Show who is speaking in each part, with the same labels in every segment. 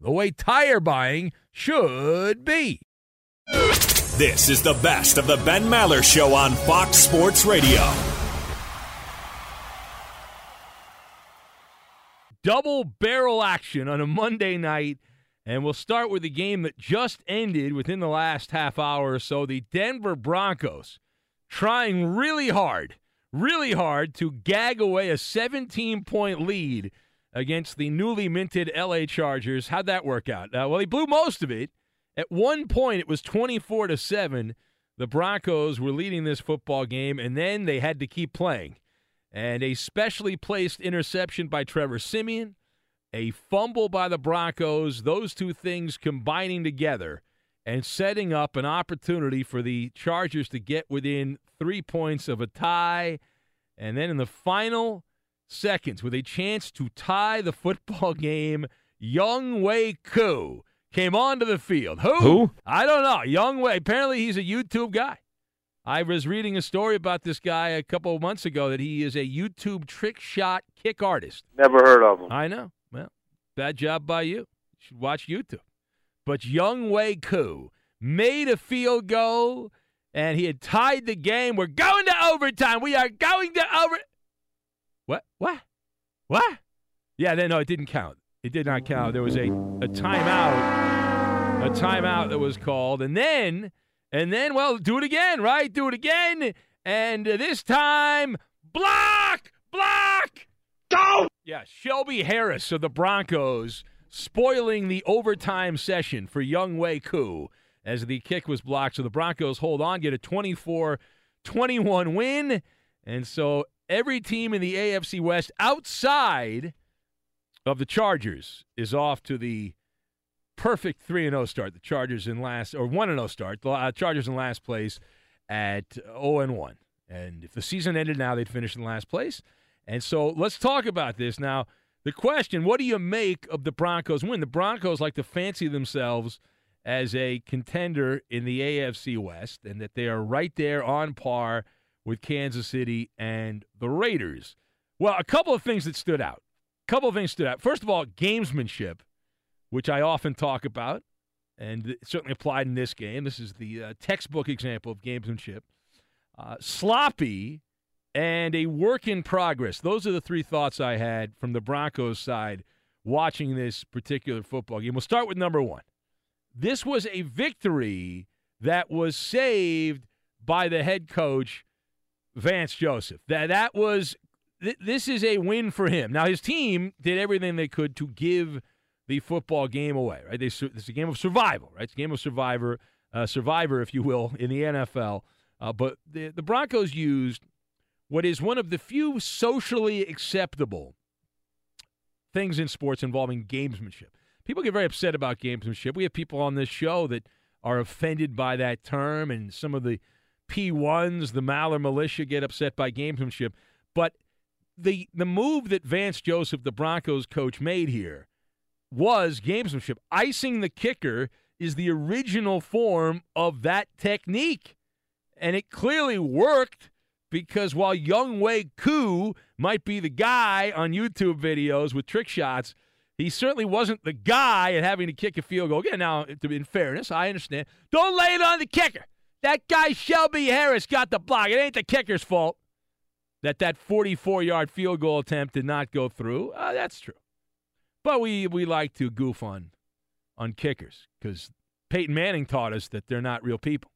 Speaker 1: the way tire buying should be.
Speaker 2: This is the best of the Ben Maller Show on Fox Sports Radio.
Speaker 1: Double barrel action on a Monday night, and we'll start with the game that just ended within the last half hour or so. The Denver Broncos trying really hard, really hard to gag away a 17 point lead against the newly minted LA Chargers. How'd that work out? Uh, well, he blew most of it. At one point, it was 24 to 7. The Broncos were leading this football game, and then they had to keep playing. And a specially placed interception by Trevor Siemian, a fumble by the Broncos, those two things combining together and setting up an opportunity for the Chargers to get within three points of a tie. And then in the final seconds with a chance to tie the football game. Younghoe Koo came onto the field. Who? Who? I don't know. Younghoe. Apparently, he's a YouTube guy. I was reading a story about this guy a couple of months ago that he is a YouTube trick shot kick artist.
Speaker 3: Never heard of him.
Speaker 1: I know. Well, bad job by you. You should watch YouTube. But Younghoe Koo made a field goal, and he had tied the game. We're going to overtime. We are going to over. What? What? What? Yeah, then no, it didn't count. It did not count. There was a, a timeout, a timeout that was called, and then, and then, well, do it again, right? Do it again, and this time, block, block, go. Yeah, Shelby Harris of the Broncos spoiling the overtime session for Younghoe Koo as the kick was blocked. So the Broncos hold on, get a 24 21 win. And so every team in the AFC West outside of the Chargers is off to the perfect 3 0 start. The Chargers in last, or 1 0 start. The uh, Chargers in last place at 0 1. And if the season ended now, they'd finish in last place. And so let's talk about this. Now, the question what do you make of the Broncos win? The Broncos like to fancy themselves as a contender in the AFC West and that they are right there on par with Kansas City and the Raiders. Well, a couple of things that stood out. A couple of things stood out. First of all, gamesmanship, which I often talk about, and certainly applied in this game. This is the uh, textbook example of gamesmanship. Uh, sloppy and a work in progress. Those are the three thoughts I had from the Broncos side watching this particular football game. We'll start with number one. This was a victory that was saved by the head coach Vance Joseph. That that was th- this is a win for him. Now his team did everything they could to give the football game away. Right, they, it's a game of survival. Right, it's a game of survivor, uh, survivor, if you will, in the NFL. Uh, but the the Broncos used what is one of the few socially acceptable things in sports involving gamesmanship. People get very upset about gamesmanship. We have people on this show that are offended by that term, and some of the P1s, the Maller militia, get upset by gamesmanship. But the the move that Vance Joseph, the Broncos coach, made here was gamesmanship. Icing the kicker is the original form of that technique. And it clearly worked because while Younghoe Koo might be the guy on YouTube videos with trick shots, he certainly wasn't the guy at having to kick a field goal. Again, now, in fairness, I understand. Don't lay it on the kicker. That guy Shelby Harris got the block. It ain't the kicker's fault that that 44-yard field goal attempt did not go through. Uh, that's true. But we we like to goof on on kickers because Peyton Manning taught us that they're not real people.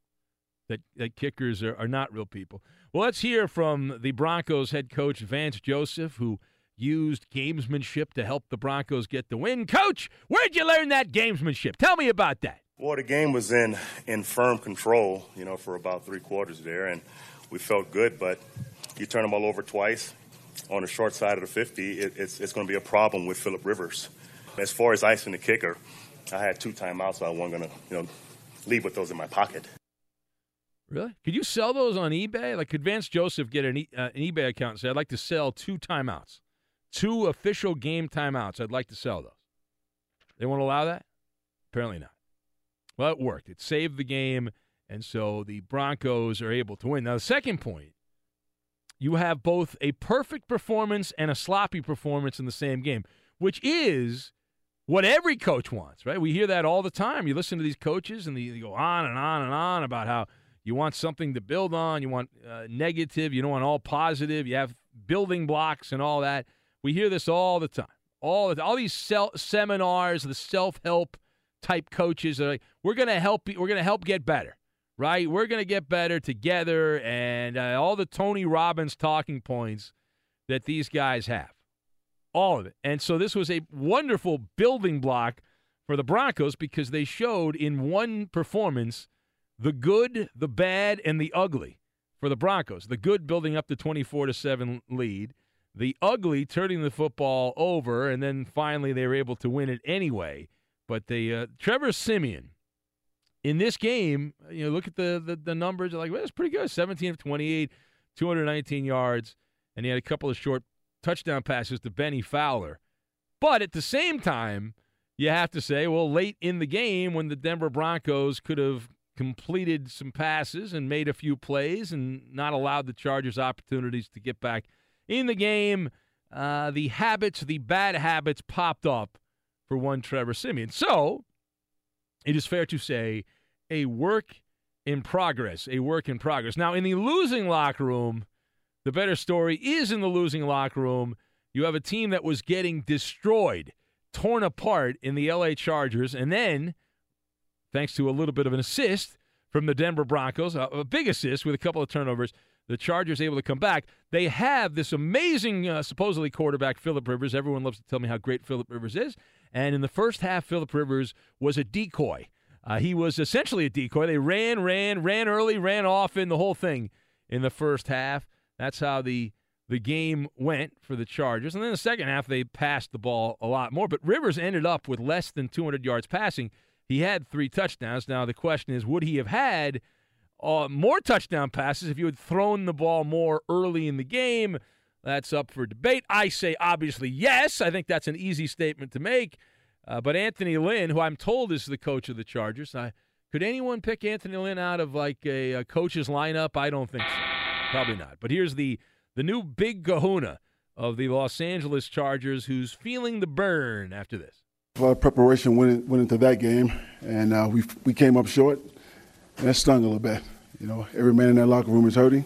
Speaker 1: That, that kickers are, are not real people. Well, let's hear from the Broncos head coach Vance Joseph, who used gamesmanship to help the Broncos get the win. Coach, where'd you learn that gamesmanship? Tell me about that.
Speaker 3: Well, the game was in in firm control, you know, for about three quarters there, and we felt good. But you turn them all over twice on the short side of the 50, it, it's it's going to be a problem with Philip Rivers. As far as icing the kicker, I had two timeouts, so I wasn't going to, you know, leave with those in my pocket.
Speaker 1: Really? Could you sell those on eBay? Like, could Vance Joseph get an, e- uh, an eBay account and say, I'd like to sell two timeouts, two official game timeouts. I'd like to sell those. They won't allow that? Apparently not. Well, it worked. It saved the game, and so the Broncos are able to win. Now, the second point you have both a perfect performance and a sloppy performance in the same game, which is what every coach wants, right? We hear that all the time. You listen to these coaches, and they, go on and on and on about how – you want something to build on. You want uh, negative. You don't want all positive. You have building blocks and all that. We hear this all the time. All all these self, seminars, the self help type coaches are like, we're going to help. We're going to help get better, right? We're going to get better together, and uh, all the Tony Robbins talking points that these guys have, all of it. And so this was a wonderful building block for the Broncos because they showed in one performance the good, the bad, and the ugly for the Broncos. The good building up the 24 to 7 lead, the ugly turning the football over, and then finally they were able to win it anyway. But the uh, Trevor Siemian in this game, you know, look at the the, the numbers. Like, well, it's pretty good. 17 of 28, 219 yards, and he had a couple of short touchdown passes to Bennie Fowler. But at the same time, you have to say, well, late in the game when the Denver Broncos could have completed some passes and made a few plays and not allowed the Chargers opportunities to get back in the game. Uh, the habits, the bad habits popped up for one Trevor Siemian. So it is fair to say a work in progress, a work in progress. Now, in the losing locker room, the better story is in the losing locker room. You have a team that was getting destroyed, torn apart in the LA Chargers, and then thanks to a little bit of an assist from the Denver Broncos, a, a big assist with a couple of turnovers. The Chargers able to come back. They have this amazing, uh, supposedly quarterback, Philip Rivers. Everyone loves to tell me how great Philip Rivers is. And in the first half, Philip Rivers was a decoy. Uh, he was essentially a decoy. They ran, ran, ran early, ran off in the whole thing in the first half. That's how the the game went for the Chargers. And then the second half, they passed the ball a lot more. But Rivers ended up with less than 200 yards passing. He had three touchdowns. Now, the question is, would he have had uh, more touchdown passes if you had thrown the ball more early in the game? That's up for debate. I say, obviously, yes. I think that's an easy statement to make. Uh, but Anthony Lynn, who I'm told is the coach of the Chargers, I, could anyone pick Anthony Lynn out of like a, a coach's lineup? I don't think so. Probably not. But here's the the new big kahuna of the Los Angeles Chargers who's feeling the burn after this.
Speaker 4: A lot of preparation went, went into that game, and uh, we, we came up short, and that stung a little bit. You know, every man in that locker room is hurting.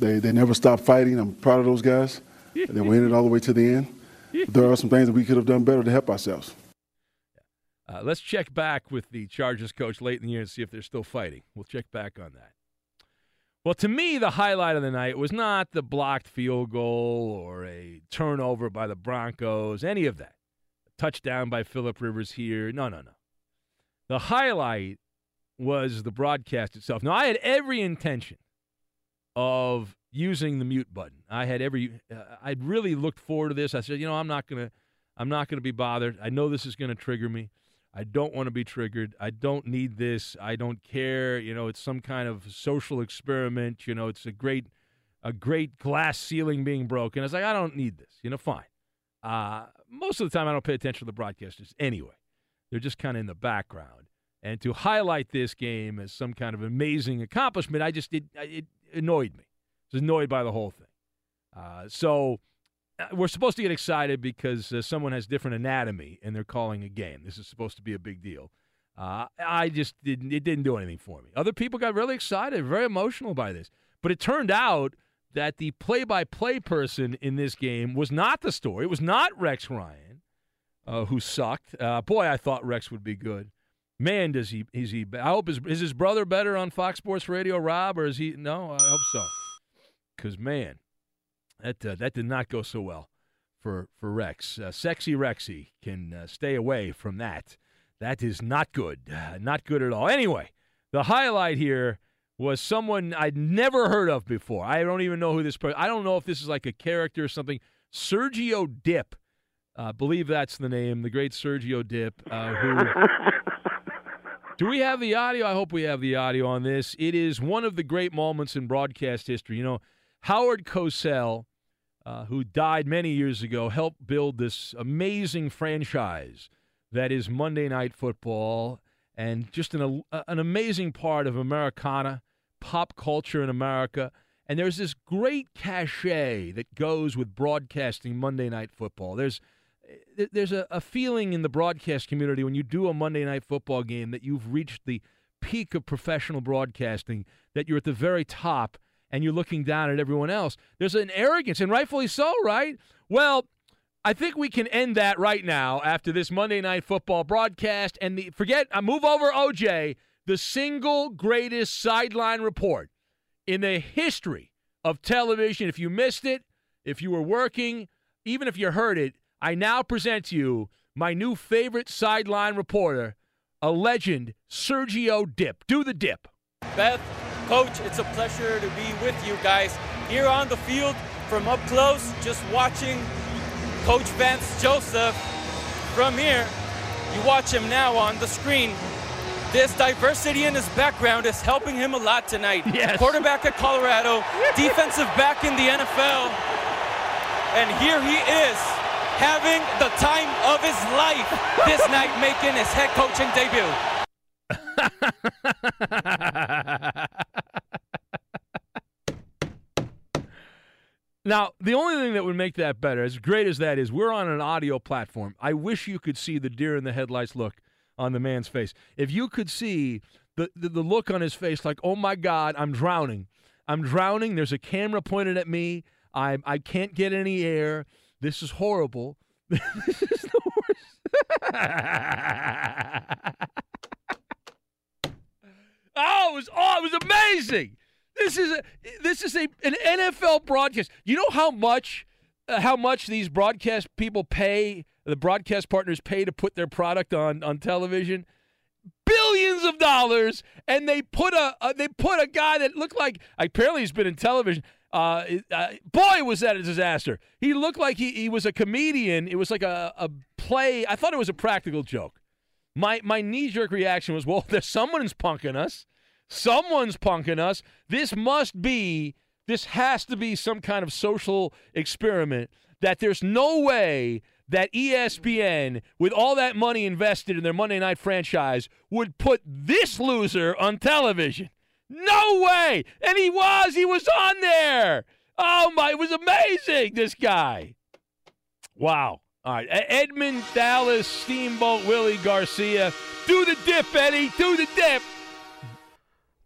Speaker 4: They, they never stopped fighting. I'm proud of those guys. they went it all the way to the end. But there are some things that we could have done better to help ourselves.
Speaker 1: Uh, let's check back with the Chargers coach late in the year and see if they're still fighting. We'll check back on that. Well, to me, the highlight of the night was not the blocked field goal or a turnover by the Broncos, any of that. A touchdown by Philip Rivers here. No, no, no. The highlight was the broadcast itself. Now, I had every intention of using the mute button. I had every, uh, I'd really looked forward to this. I said, you know, I'm not going to, I'm not going to be bothered. I know this is going to trigger me. I don't want to be triggered. I don't need this. I don't care. You know, it's some kind of social experiment. You know, it's a great, a great glass ceiling being broken. I was like, I don't need this. You know, fine. Uh, most of the time, I don't pay attention to the broadcasters anyway. They're just kind of in the background. And to highlight this game as some kind of amazing accomplishment, I just it, it annoyed me. I was annoyed by the whole thing. Uh, so uh, we're supposed to get excited because uh, someone has different anatomy and they're calling a game. This is supposed to be a big deal. Uh, I just didn't. It didn't do anything for me. Other people got really excited, very emotional by this. But it turned out that the play-by-play person in this game was not the story. It was not Rex Ryan, uh, who sucked. Uh, boy, I thought Rex would be good. Man, does he? Is he? I hope his is his brother better on Fox Sports Radio, Rob, or is he? No, I hope so. Because man, that uh, that did not go so well for for Rex. Uh, sexy Rexy can uh, stay away from that. That is not good. Uh, not good at all. Anyway, the highlight here was someone I'd never heard of before. I don't even know who this person. I don't know if this is like a character or something. Sergio Dipp, I uh, believe that's the name. The great Sergio Dipp, uh, who. Do we have the audio? I hope we have the audio on this. It is one of the great moments in broadcast history. You know, Howard Cosell uh, who died many years ago, helped build this amazing franchise that is Monday Night Football and just an, an amazing part of Americana, pop culture in America. And there's this great cachet that goes with broadcasting Monday Night Football. There's there's a, a feeling in the broadcast community when you do a Monday Night Football game that you've reached the peak of professional broadcasting, that you're at the very top – and you're looking down at everyone else. There's an arrogance, and rightfully so, right? Well, I think we can end that right now after this Monday Night Football broadcast. And the forget, I uh, move over OJ, the single greatest sideline report in the history of television. If you missed it, if you were working, even if you heard it, I now present to you my new favorite sideline reporter, a legend, Sergio Dipp. Do the dip.
Speaker 5: Beth, Coach, it's a pleasure to be with you guys here on the field from up close, just watching Coach Vance Joseph from here. You watch him now on the screen. This diversity in his background is helping him a lot tonight.
Speaker 1: Yes.
Speaker 5: Quarterback at Colorado, defensive back in the NFL, and here he is having the time of his life this night making his head coaching debut.
Speaker 1: Now, the only thing that would make that better, as great as that is, we're on an audio platform. I wish you could see the deer in the headlights look on the man's face. If you could see the, the, the look on his face, like, oh my God, I'm drowning. I'm drowning. There's a camera pointed at me. I, I can't get any air. This is horrible. this is the worst. oh, it was, oh, it was amazing. This is a this is a an NFL broadcast. You know how much uh, how much these broadcast people pay, the broadcast partners pay to put their product on on television? Billions of dollars, and they put a, a they put a guy that looked like apparently he's been in television. Uh, uh, boy, was that a disaster. He looked like he, he was a comedian. It was like a, a play. I thought it was a practical joke. My my knee jerk reaction was, well, there's someone's punking us. Someone's punking us. This must be. This has to be some kind of social experiment. That there's no way that ESPN, with all that money invested in their Monday night franchise, would put this loser on television. No way! And he was. He was on there. Oh my! It was amazing. This guy. Wow. All right. Edmund Dallas Steamboat Willie Garcia. Do the dip, Eddie. Do the dip.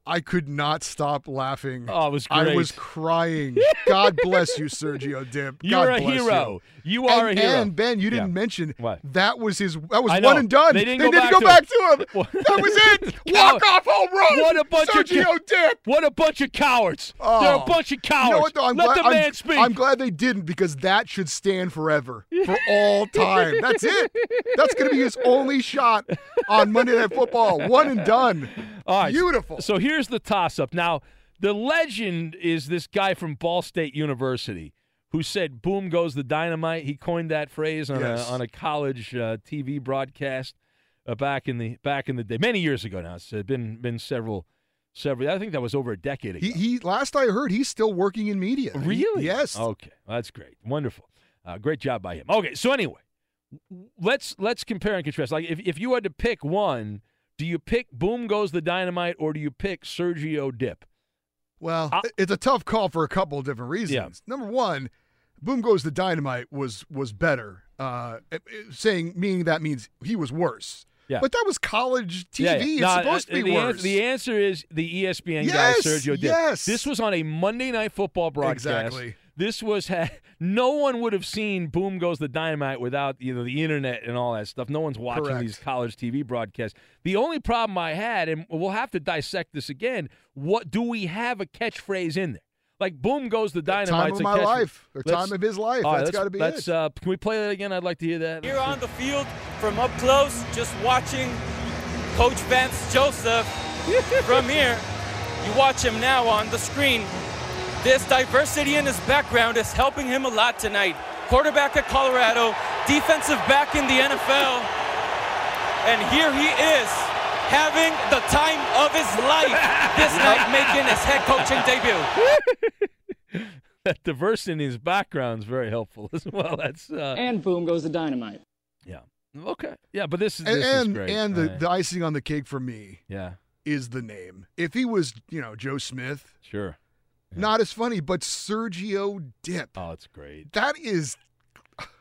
Speaker 6: I could not stop laughing.
Speaker 1: Oh, it was
Speaker 6: I was crying. God bless you, Sergio Dipp.
Speaker 1: You're
Speaker 6: God
Speaker 1: a
Speaker 6: bless
Speaker 1: hero.
Speaker 6: You.
Speaker 1: You are
Speaker 6: and,
Speaker 1: a hero.
Speaker 6: And Ben, you didn't
Speaker 1: Yeah.
Speaker 6: mention
Speaker 1: What?
Speaker 6: that was his. That was one and done.
Speaker 1: They didn't go back
Speaker 6: go
Speaker 1: to
Speaker 6: back to him. That was it. Walk off home run.
Speaker 1: What a bunch of
Speaker 6: Sergio
Speaker 1: ca-
Speaker 6: Dip.
Speaker 1: What a bunch of cowards.
Speaker 6: Oh.
Speaker 1: They're a oh. bunch of cowards.
Speaker 6: You know what, though? I'm
Speaker 1: Let
Speaker 6: glad,
Speaker 1: the
Speaker 6: I'm-
Speaker 1: man speak.
Speaker 6: I'm glad they didn't because that should stand forever, for all time. That's it. That's going to be his only shot on Monday Night Football. One and done.
Speaker 1: All right.
Speaker 6: Beautiful.
Speaker 1: So here's the toss up. Now, the legend is this guy from Ball State University who said, boom goes the dynamite. He coined that phrase on,
Speaker 6: Yes.
Speaker 1: a, on a college uh, TV broadcast uh, back in the back in the day, many years ago now. It's been been several several. I think that was over a decade ago.
Speaker 6: He, he last I heard, he's still working in media. He-
Speaker 1: Really?
Speaker 6: yes.
Speaker 1: Okay, Well, that's great. Wonderful. Uh, great job by him. Okay, so anyway, let's let's compare and contrast. Like if if you had to pick one, do you pick Boom Goes the Dynamite or do you pick Sergio Dipp?
Speaker 6: Well,
Speaker 1: I-
Speaker 6: it's a tough call for a couple of different reasons. Number one, Boom Goes the Dynamite was was better. Uh, saying meaning that means he was worse.
Speaker 1: Yeah.
Speaker 6: But that was college TV.
Speaker 1: Yeah, yeah.
Speaker 6: It's
Speaker 1: No,
Speaker 6: supposed to be
Speaker 1: the
Speaker 6: worse.
Speaker 1: An- the answer is the ESPN
Speaker 6: Yes,
Speaker 1: guy, Sergio Dipp.
Speaker 6: yes.
Speaker 1: This was on a Monday Night Football broadcast.
Speaker 6: Exactly.
Speaker 1: This was ha- no one would have seen Boom Goes the Dynamite without you know the internet and all that stuff. No one's watching
Speaker 6: Correct.
Speaker 1: these college TV broadcasts. The only problem I had, and we'll have to dissect this again. What do we have a catchphrase in there? Like Boom Goes the Dynamite.
Speaker 6: time of my life, or time of his life. That's got to be
Speaker 1: let's,
Speaker 6: it.
Speaker 1: Uh, can we play that again? I'd like to hear that.
Speaker 5: Here on the field, from up close, just watching Coach Vance Joseph. from here, you watch him now on the screen. This diversity in his background is helping him a lot tonight. Quarterback at Colorado, defensive back in the NFL, and here he is having the time of his life this night, making his head coaching debut.
Speaker 1: that diversity in his background is very helpful as well. That's uh,
Speaker 7: And boom goes the dynamite.
Speaker 1: yeah. Okay. Yeah, but this is
Speaker 6: and
Speaker 1: this
Speaker 6: and,
Speaker 1: is great.
Speaker 6: and the,
Speaker 1: All right.
Speaker 6: the icing on the cake for me
Speaker 1: yeah,
Speaker 6: is the name. If he was, you know, Joe Smith,
Speaker 1: sure.
Speaker 6: Not as funny, but Sergio Dipp.
Speaker 1: Oh, it's great.
Speaker 6: That is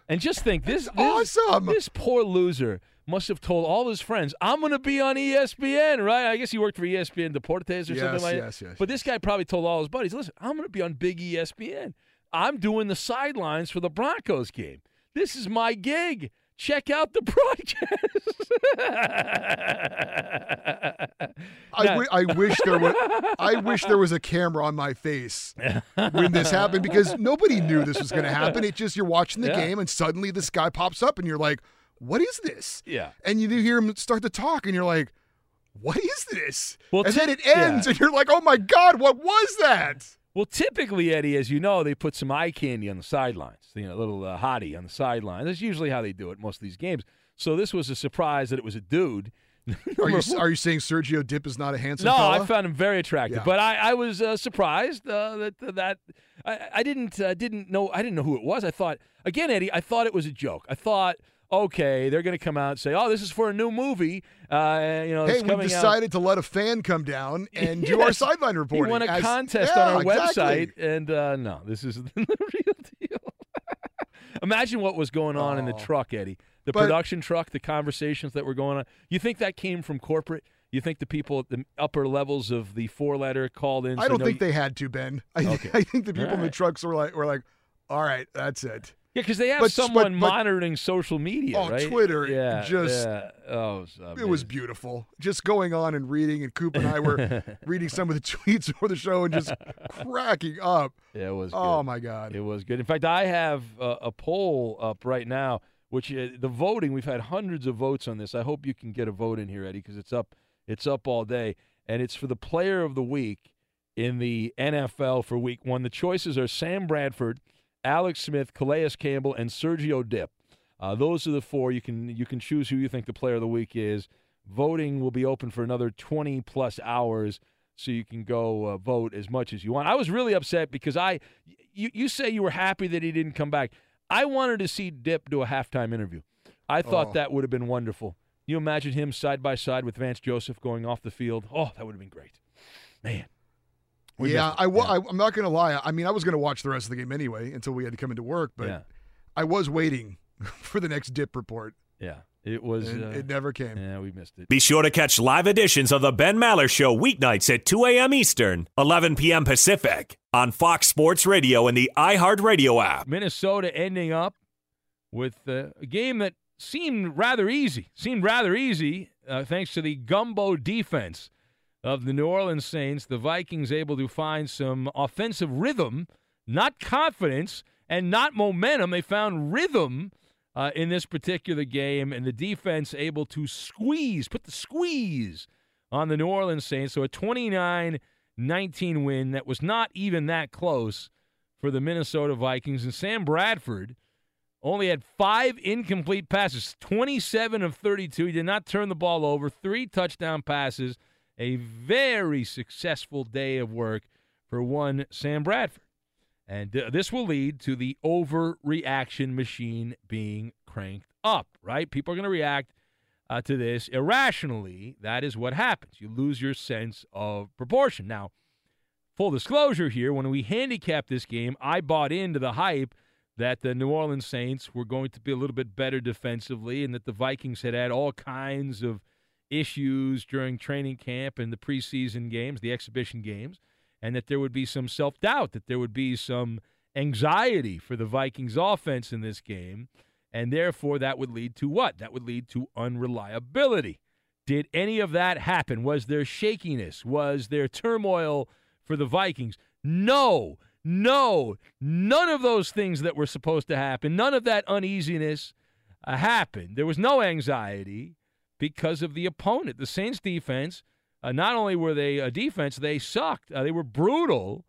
Speaker 1: And just think this this,
Speaker 6: awesome.
Speaker 1: this poor loser must have told all his friends, "I'm going to be on ESPN." Right? I guess he worked for ESPN Deportes or something like
Speaker 6: yes,
Speaker 1: that.
Speaker 6: yes,
Speaker 1: But this guy probably told all his buddies, "Listen, I'm going to be on Big ESPN. I'm doing the sidelines for the Broncos game. This is my gig." Check out the broadcast.
Speaker 6: I, wi- I wish there was I wish there was a camera on my face when this happened because nobody knew this was going to happen. It's just you're watching the
Speaker 1: Yeah.
Speaker 6: game and suddenly this guy pops up and you're like, "What is this?"
Speaker 1: Yeah.
Speaker 6: And you hear him start to talk and you're like, "What is this?"
Speaker 1: Well,
Speaker 6: and
Speaker 1: ti-
Speaker 6: then it ends
Speaker 1: yeah.
Speaker 6: and you're like, "Oh my god, what was that?"
Speaker 1: Well, typically, Eddie, as you know, they put some eye candy on the sidelines, you know, a little uh, hottie on the sidelines. That's usually how they do it most of these games. So this was a surprise that it was a dude.
Speaker 6: Are you are you saying Sergio Dipp is not a handsome
Speaker 1: no,
Speaker 6: fella?
Speaker 1: I found him very attractive,
Speaker 6: Yeah.
Speaker 1: but I, I was uh, surprised uh, that that I, I didn't uh, didn't know I didn't know who it was. I thought again, Eddie, I thought it was a joke. I thought, okay, they're going to come out and say, oh, this is for a new movie. Uh, you know,
Speaker 6: Hey, we
Speaker 1: coming out.
Speaker 6: decided to let a fan come down and do our sideline
Speaker 1: He
Speaker 6: We
Speaker 1: won a
Speaker 6: as-
Speaker 1: contest
Speaker 6: Yeah,
Speaker 1: on our
Speaker 6: exactly.
Speaker 1: website, and uh, no, this is the real deal. Imagine what was going on in the
Speaker 6: Oh.
Speaker 1: truck, Eddie. The
Speaker 6: But-
Speaker 1: production truck, the conversations that were going on. You think that came from corporate? You think the people at the upper levels of the four letter called in?
Speaker 6: I don't think
Speaker 1: you-"
Speaker 6: they had to, Ben. I,
Speaker 1: Okay.
Speaker 6: I think the people in the trucks were like, were like, all right, that's it.
Speaker 1: Yeah, because they have
Speaker 6: But-
Speaker 1: someone
Speaker 6: but- but-
Speaker 1: monitoring social media,
Speaker 6: Oh,
Speaker 1: right?
Speaker 6: Twitter,
Speaker 1: Yeah,
Speaker 6: just-
Speaker 1: yeah. Oh, it's
Speaker 6: It was beautiful. Just going on and reading, and Coop and I were reading some of the tweets before the show and just cracking up.
Speaker 1: Yeah, it was.
Speaker 6: Oh
Speaker 1: good.
Speaker 6: my God!
Speaker 1: It was good. In fact, I have uh, a poll up right now, which uh, the voting. We've had hundreds of votes on this. I hope you can get a vote in here, Eddie, because it's up. It's up all day, and it's for the Player of the Week. in the NFL for week one. The choices are Sam Bradford, Alex Smith, Calais Campbell, and Sergio Dipp. Uh, those are the four. You can you can choose who you think the player of the week is. Voting will be open for another 20 plus hours, so you can go uh, vote as much as you want. I was really upset because I, you, you say you were happy that he didn't come back. I wanted to see Dipp do a halftime interview. I thought
Speaker 6: Oh.
Speaker 1: that would have been wonderful. You imagine him side by side with Vance Joseph going off the field. Oh, that would have been great. Man. We
Speaker 6: yeah. I, wa- I, I'm not going to lie. I mean, I was going to watch the rest of the game anyway until we had to come into work, but
Speaker 1: Yeah.
Speaker 6: I was waiting for the next dip report.
Speaker 1: Yeah, it was.
Speaker 6: And
Speaker 1: uh,
Speaker 6: it never came.
Speaker 1: Yeah, we missed it.
Speaker 2: Be sure to catch live editions of the Ben Maller Show weeknights at 2 a.m. Eastern, 11 p.m. Pacific on Fox Sports Radio and the iHeartRadio app.
Speaker 1: Minnesota ending up with uh, a game that seemed rather easy. Seemed rather easy uh, thanks to the gumbo defense of the New Orleans Saints. The Vikings able to find some offensive rhythm, not confidence and not momentum. They found rhythm uh, in this particular game, and the defense able to squeeze, put the squeeze on the New Orleans Saints. So a 29 19 win that was not even that close for the Minnesota Vikings. And Sam Bradford only had five incomplete passes, 27 of 32. He did not turn the ball over, three touchdown passes. A very successful day of work for one Sam Bradford. And this will lead to the overreaction machine being cranked up, right? People are going to react uh, to this irrationally. That is what happens. You lose your sense of proportion. Now, full disclosure here, when we handicapped this game, I bought into the hype that the New Orleans Saints were going to be a little bit better defensively and that the Vikings had had all kinds of issues during training camp and the preseason games, the exhibition games, and that there would be some self doubt, that there would be some anxiety for the Vikings offense in this game. And therefore, that would lead to what? That would lead to unreliability. Did any of that happen? Was there shakiness? Was there turmoil for the Vikings? No, no, none of those things that were supposed to happen, none of that uneasiness uh, happened. There was no anxiety because of the opponent. The Saints defense, uh, not only were they a defense, they sucked. Uh, they were brutal,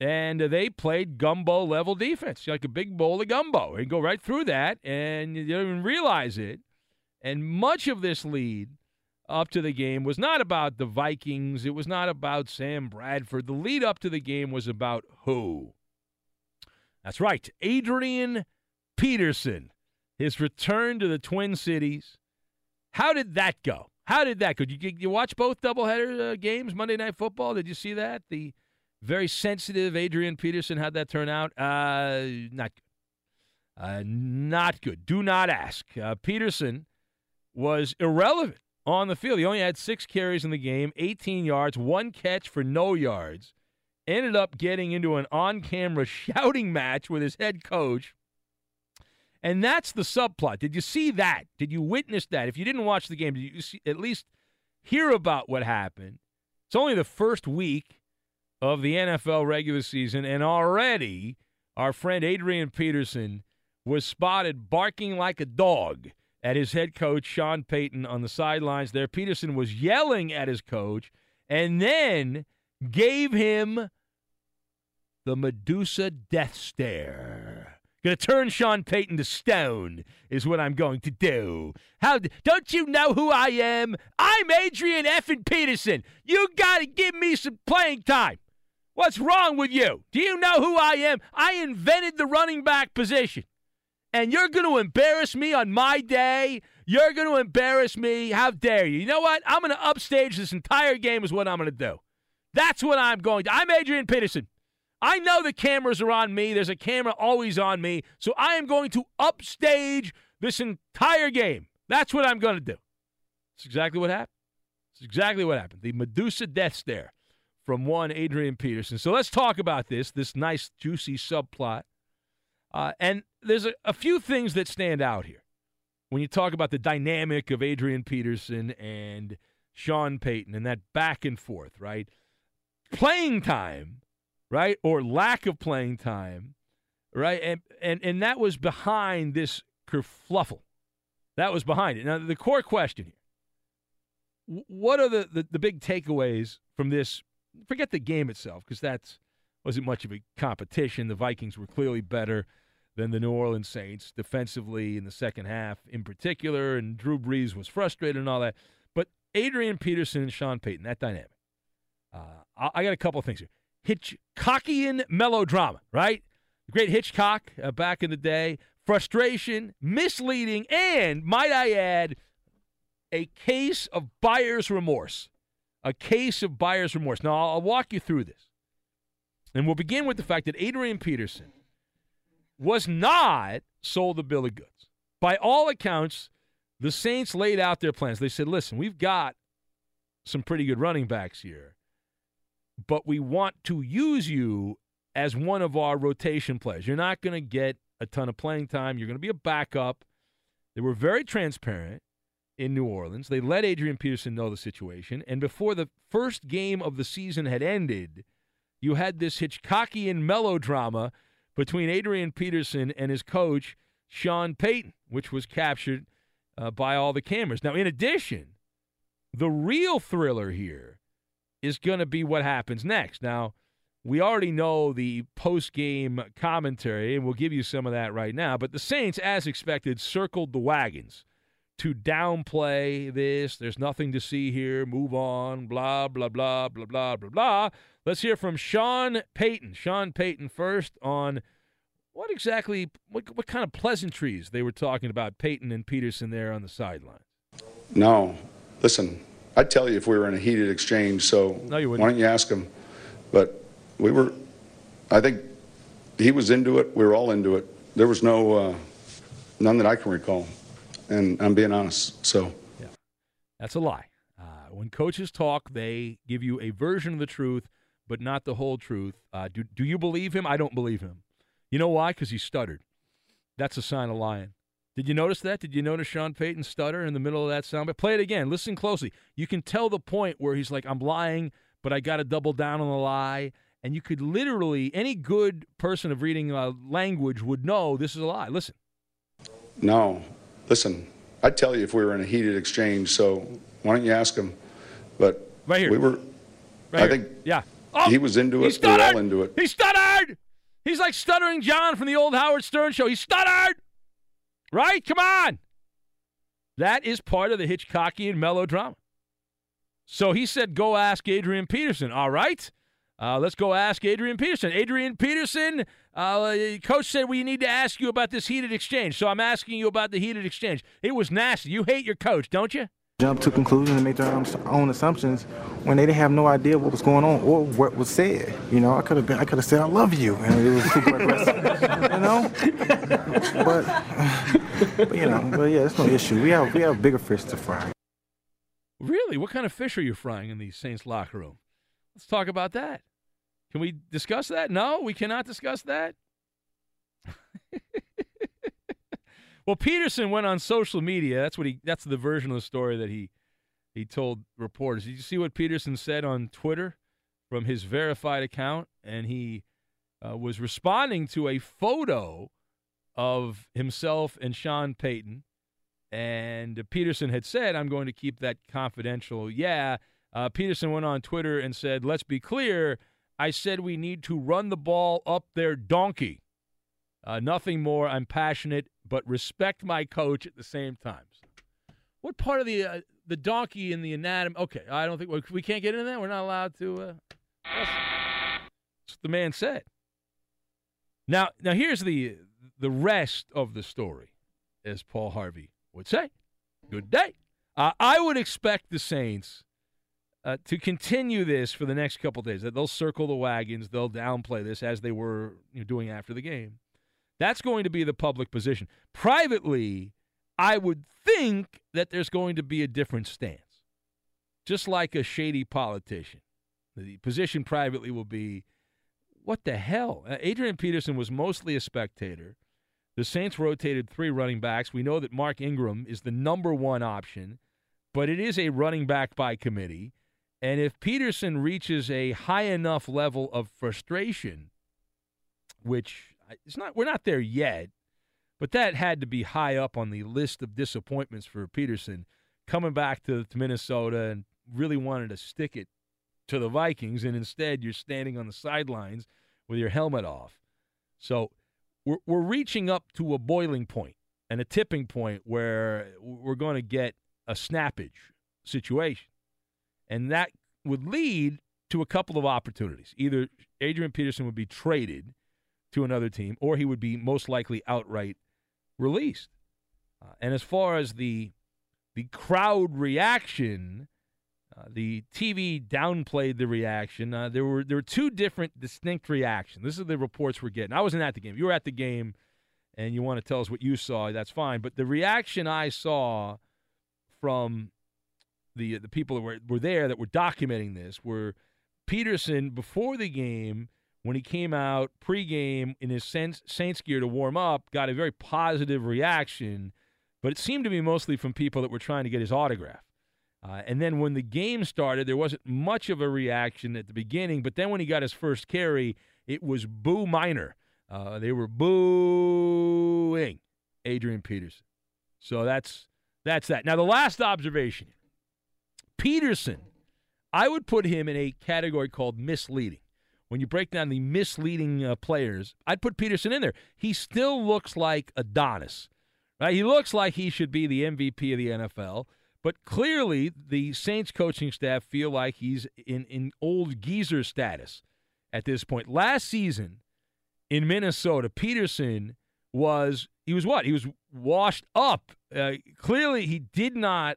Speaker 1: and uh, they played gumbo level defense, like a big bowl of gumbo. And go right through that, and you don't even realize it. And much of this lead up to the game was not about the Vikings. It was not about Sam Bradford. The lead up to the game was about who? That's right, Adrian Peterson. His return to the Twin Cities. How did that go? How did that? Did you, you watch both doubleheader uh, games, Monday Night Football? Did you see that? The very sensitive Adrian Peterson, how'd that turn out? Uh, not good. Uh, not good. Do not ask. Uh, Peterson was irrelevant on the field. He only had six carries in the game, 18 yards, one catch for no yards. Ended up getting into an on camera shouting match with his head coach. And that's the subplot. Did you see that? Did you witness that? If you didn't watch the game, did you see, at least hear about what happened? It's only the first week of the NFL regular season, and already our friend Adrian Peterson was spotted barking like a dog at his head coach, Sean Payton, on the sidelines there. Peterson was yelling at his coach and then gave him the Medusa death stare. Gonna turn Sean Payton to stone is what I'm going to do. How don't you know who I am? I'm Adrian effing Peterson. You gotta give me some playing time. What's wrong with you? Do you know who I am? I invented the running back position. And you're to embarrass me on my day. You're to embarrass me. How dare you? You know what? I'm to upstage this entire game, is what I'm to do. That's what I'm going to. I'm Adrian Peterson. I know the cameras are on me. There's a camera always on me. So I am going to upstage this entire game. That's what I'm going to do. That's exactly what happened. That's exactly what happened. The Medusa death stare from one Adrian Peterson. So let's talk about this, this nice, juicy subplot. Uh, and there's a, a few things that stand out here when you talk about the dynamic of Adrian Peterson and Sean Payton and that back and forth, right? Playing time, right? Or lack of playing time, right? And and and that was behind this kerfluffle. That was behind it. Now the core question here. What are the, the, the big takeaways from this forget the game itself because that's wasn't much of a competition. The Vikings were clearly better than the New Orleans Saints defensively in the second half, in particular, and Drew Brees was frustrated and all that. But Adrian Peterson and Sean Payton, that dynamic. Uh, I, I got a couple of things here. Hitchcockian melodrama, right? Great Hitchcock uh, back in the day. Frustration, misleading, and might I add, a case of buyer's remorse. A case of buyer's remorse. Now, I'll walk you through this. And we'll begin with the fact that Adrian Peterson was not sold the bill of goods. By all accounts, the Saints laid out their plans. They said, listen, we've got some pretty good running backs here, but we want to use you as one of our rotation players. You're not going to get a ton of playing time. You're going to be a backup. They were very transparent in New Orleans. They let Adrian Peterson know the situation. And before the first game of the season had ended, you had this Hitchcockian melodrama between Adrian Peterson and his coach, Sean Payton, which was captured uh, by all the cameras. Now, in addition, the real thriller here is going to be what happens next. Now, we already know the post game commentary, and we'll give you some of that right now. But the Saints, as expected, circled the wagons to downplay this. There's nothing to see here. Move on. Blah, blah, blah, blah, blah, blah, blah. Let's hear from Sean Payton. Sean Payton first on what exactly, what, what kind of pleasantries they were talking about, Payton and Peterson there on the sideline.
Speaker 7: No. Listen, I'd tell you if we were in a heated exchange, so
Speaker 1: no, you
Speaker 7: why don't you ask him? But we were, I think he was into it. We were all into it. There was no, uh, none that I can recall. And I'm being honest. So,
Speaker 1: yeah, that's a lie. Uh, when coaches talk, they give you a version of the truth, but not the whole truth. Uh, do, do you believe him? I don't believe him. You know why? Because he stuttered. That's a sign of lying. Did you notice that? Did you notice Sean Payton stutter in the middle of that sound? But play it again. Listen closely. You can tell the point where he's like, I'm lying, but I got to double down on the lie and you could literally any good person of reading uh, language would know this is a lie. Listen.
Speaker 7: No, listen. I'd tell you if we were in a heated exchange. So why don't you ask him? But
Speaker 1: right here,
Speaker 7: we were.
Speaker 1: Right
Speaker 7: I
Speaker 1: here.
Speaker 7: think.
Speaker 1: Yeah.
Speaker 7: Oh, he was into it.
Speaker 1: We were
Speaker 7: all into it.
Speaker 1: He stuttered. He's like stuttering John from the old Howard Stern show. He stuttered. Right? Come on. That is part of the Hitchcockian melodrama. So he said, "Go ask Adrian Peterson." All right. Uh, let's go ask Adrian Peterson. Adrian Peterson, uh, coach said we need to ask you about this heated exchange. So I'm asking you about the heated exchange. It was nasty. You hate your coach, don't you?
Speaker 8: Jump to conclusions and make their own assumptions when they didn't have no idea what was going on or what was said. You know, I could have been, I could have said I love you, and it was super aggressive. you know, but, but you know, but yeah, it's no issue. We have we have bigger fish to fry.
Speaker 1: Really, what kind of fish are you frying in the Saints locker room? Let's talk about that. Can we discuss that? No, we cannot discuss that. well, Peterson went on social media. That's what he. That's the version of the story that he he told reporters. Did you see what Peterson said on Twitter from his verified account? And he uh, was responding to a photo of himself and Sean Payton. And Peterson had said, "I'm going to keep that confidential." Yeah. Uh, Peterson went on Twitter and said, "Let's be clear." I said we need to run the ball up their donkey. Uh, nothing more. I'm passionate, but respect my coach at the same time. What part of the uh, the donkey in the anatomy? Okay, I don't think we can't get into that. We're not allowed to. Uh, that's, what the man said. Now, now here's the the rest of the story, as Paul Harvey would say. Good day. Uh, I would expect the Saints uh, to continue this for the next couple days. That they'll circle the wagons, they'll downplay this as they were you know, doing after the game. That's going to be the public position. Privately, I would think that there's going to be a different stance, just like a shady politician. The position privately will be, what the hell? Uh, Adrian Peterson was mostly a spectator. The Saints rotated three running backs. We know that Mark Ingram is the number one option, but it is a running back by committee. And if Peterson reaches a high enough level of frustration, which it's not, we're not there yet, but that had to be high up on the list of disappointments for Peterson coming back to, to Minnesota and really wanted to stick it to the Vikings, and instead you're standing on the sidelines with your helmet off. So we're, we're reaching up to a boiling point and a tipping point where we're going to get a snappage situation. And that would lead to a couple of opportunities. Either Adrian Peterson would be traded to another team, or he would be most likely outright released. Uh, and as far as the the crowd reaction, uh, the TV downplayed the reaction. Uh, there were there were two different distinct reactions. This is the reports we're getting. I wasn't at the game. You were at the game, and you want to tell us what you saw. That's fine. But the reaction I saw from the the people that were were there that were documenting this were Peterson before the game when he came out pregame in his Saints gear to warm up, got a very positive reaction, but it seemed to be mostly from people that were trying to get his autograph. Uh, and then when the game started, there wasn't much of a reaction at the beginning, but then when he got his first carry, it was boo minor. Uh, they were booing Adrian Peterson. So that's that's that. Now the last observation, Peterson, I would put him in a category called misleading when you break down the misleading uh, players, I'd put Peterson in there. He still looks like Adonis. Right? He looks like he should be the MVP of the NFL, but clearly the Saints coaching staff feel like he's in, in old geezer status at this point. Last season in Minnesota, Peterson was he was what? He was washed up. Uh, clearly he did not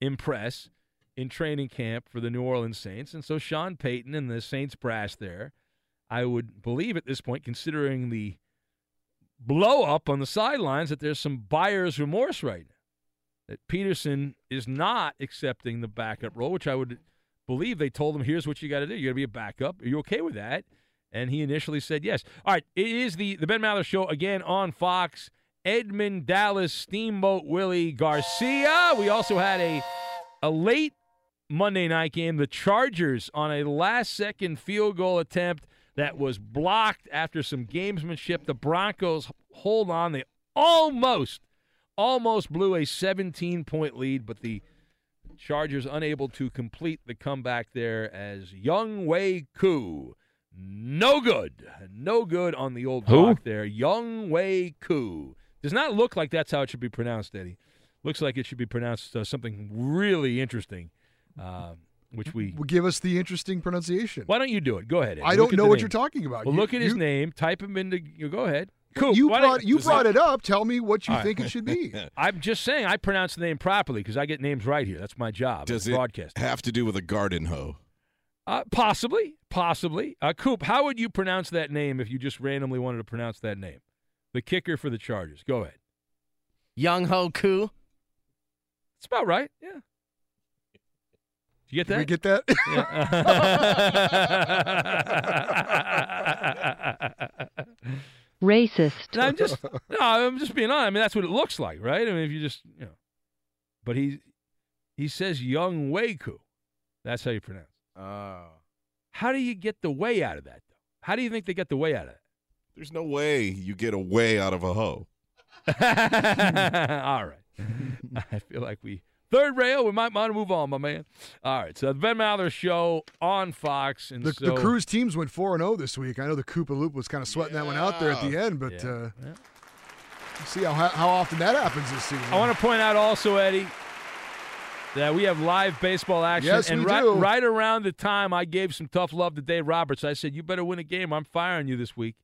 Speaker 1: impress in training camp for the New Orleans Saints. And so Sean Payton and the Saints brass there, I would believe at this point, considering the blow up on the sidelines, that there's some buyer's remorse right now. That Peterson is not accepting the backup role, which I would believe they told him, here's what you got to do. You got to be a backup. Are you okay with that? And he initially said yes. All right, it is the, the Ben Maller Show again on Fox. Edmund Dallas Steamboat Willie Garcia. We also had a a late Monday night game. The Chargers on a last second field goal attempt that was blocked after some gamesmanship. The Broncos hold on. They almost, almost blew a 17 point lead, but the Chargers unable to complete the comeback there as Younghoe Koo. No good. No good on the old
Speaker 9: Who?
Speaker 1: block there. Younghoe Koo. Does not look like that's how it should be pronounced, Eddie. Looks like it should be pronounced uh, something really interesting uh, which we
Speaker 6: Well, give us the interesting pronunciation.
Speaker 1: Why don't you do it? Go ahead. Eddie.
Speaker 6: I
Speaker 1: Look
Speaker 6: don't know what
Speaker 1: name.
Speaker 6: you're talking about.
Speaker 1: Well,
Speaker 6: You-
Speaker 1: look at his name. Type him into. You go ahead. Coop,
Speaker 6: you brought you brought
Speaker 1: that-
Speaker 6: it up. Tell me what you
Speaker 1: All right.
Speaker 6: think it should be.
Speaker 1: I'm just saying I pronounce the name properly because I get names right here. That's my job.
Speaker 9: Does it
Speaker 1: a broadcaster.
Speaker 9: have to do with a garden hoe?
Speaker 1: Uh, possibly, possibly. Uh, Coop, how would you pronounce that name if you just randomly wanted to pronounce that name? The kicker for the Chargers. Go ahead.
Speaker 10: Young Ho Koo.
Speaker 1: It's about right. Yeah. Did you get that?
Speaker 6: we get that?
Speaker 11: Racist.
Speaker 1: And I'm just no, I'm just being honest. I mean, that's what it looks like, right? I mean, if you just you know, but he he says Young Waku. That's how you pronounce. it.
Speaker 9: Oh.
Speaker 1: How do you get the way out of that? though? How do you think they get the way out of that?
Speaker 9: There's no way you get a way out of a hoe.
Speaker 1: All right. I feel like we third rail. We might want to move on, my man. All right. So the Ben Maller show on Fox, and
Speaker 6: The,
Speaker 1: so
Speaker 6: the Cruise teams went four and zero this week. I know the Koopa Loop was kind of sweating that one out there at the end, but
Speaker 1: Yeah.
Speaker 6: uh, see how how often that happens this season.
Speaker 1: I want to point out also, Eddie, that we have live baseball action.
Speaker 6: Yes,
Speaker 1: and
Speaker 6: we
Speaker 1: right,
Speaker 6: do.
Speaker 1: right around the time I gave some tough love to Dave Roberts, I said, "You better win a game. I'm firing you this week."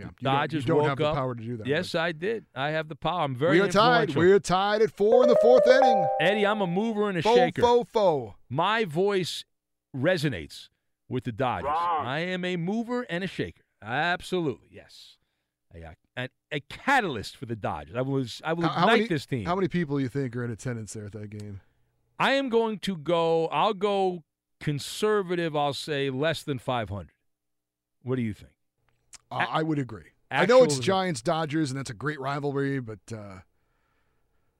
Speaker 6: Yeah, you don't-
Speaker 1: Dodgers
Speaker 6: you don't
Speaker 1: woke
Speaker 6: have the power to do that,
Speaker 1: Yes, I did. I have the power. I'm very
Speaker 6: we are tied. We are tied at four in the fourth inning.
Speaker 1: Eddie, I'm a mover and a
Speaker 6: Fo,
Speaker 1: shaker.
Speaker 6: fo, fo.
Speaker 1: My voice resonates with the Dodgers. I am a mover and a shaker. Absolutely, yes. A, a, a catalyst for the Dodgers. I was I will
Speaker 6: How- how
Speaker 1: ignite
Speaker 6: many,
Speaker 1: this team.
Speaker 6: How many people do you think are in attendance there at that game?
Speaker 1: I am going to go. I'll go conservative. I'll say less than 500. What do you think?
Speaker 6: Uh, I would agree. I know it's Giants Dodgers, and that's a great rivalry, but uh,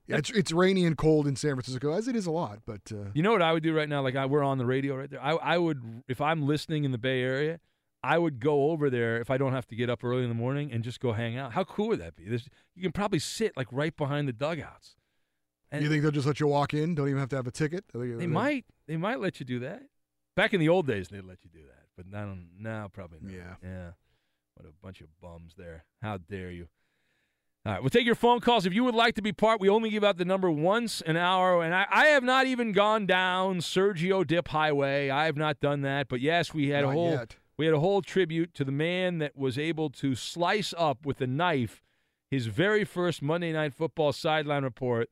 Speaker 6: yeah, it's it's rainy and cold in San Francisco, as it is a lot. But uh,
Speaker 1: You know what I would do right now? Like I, we're on the radio right there. I, I would, if I'm listening in the Bay Area, I would go over there if I don't have to get up early in the morning and just go hang out. How cool would that be? There's, you can probably sit like right behind the dugouts. And
Speaker 6: you think they'll just let you walk in? Don't even have to have a ticket?
Speaker 1: they might, they might let you do that. Back in the old days, they'd let you do that, but now, now probably not.
Speaker 6: Yeah.
Speaker 1: Yeah. What a bunch of bums there. How dare you? All right, we'll take your phone calls. If you would like to be part, we only give out the number once an hour. And I, I have not even gone down Sergio Dipp Highway. I have not done that. But yes, we had
Speaker 6: Not
Speaker 1: a whole
Speaker 6: yet.
Speaker 1: we had a whole tribute to the man that was able to slice up with a knife his very first Monday Night Football sideline report.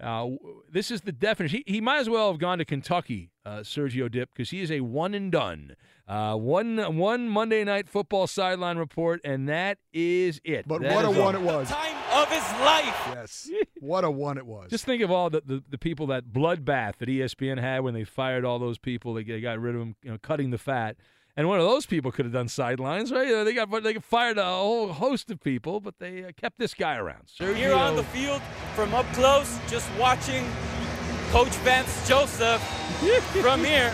Speaker 1: Uh, this is the definition. He, he might as well have gone to Kentucky, uh, Sergio Dipp, because he is a one and done. Uh, one one Monday Night Football sideline report, and that is it.
Speaker 6: But
Speaker 1: That
Speaker 6: what a one it was.
Speaker 5: Time of his life.
Speaker 6: Yes. What a one it was.
Speaker 1: Just think of all the, the, the people that bloodbath that ESPN had when they fired all those people. They, they got rid of them, you know, cutting the fat. And one of those people could have done sidelines, right? They got they fired a whole host of people, but they uh, kept this guy around. Sergio.
Speaker 5: Here on the field, from up close, just watching Coach Vance Joseph from here.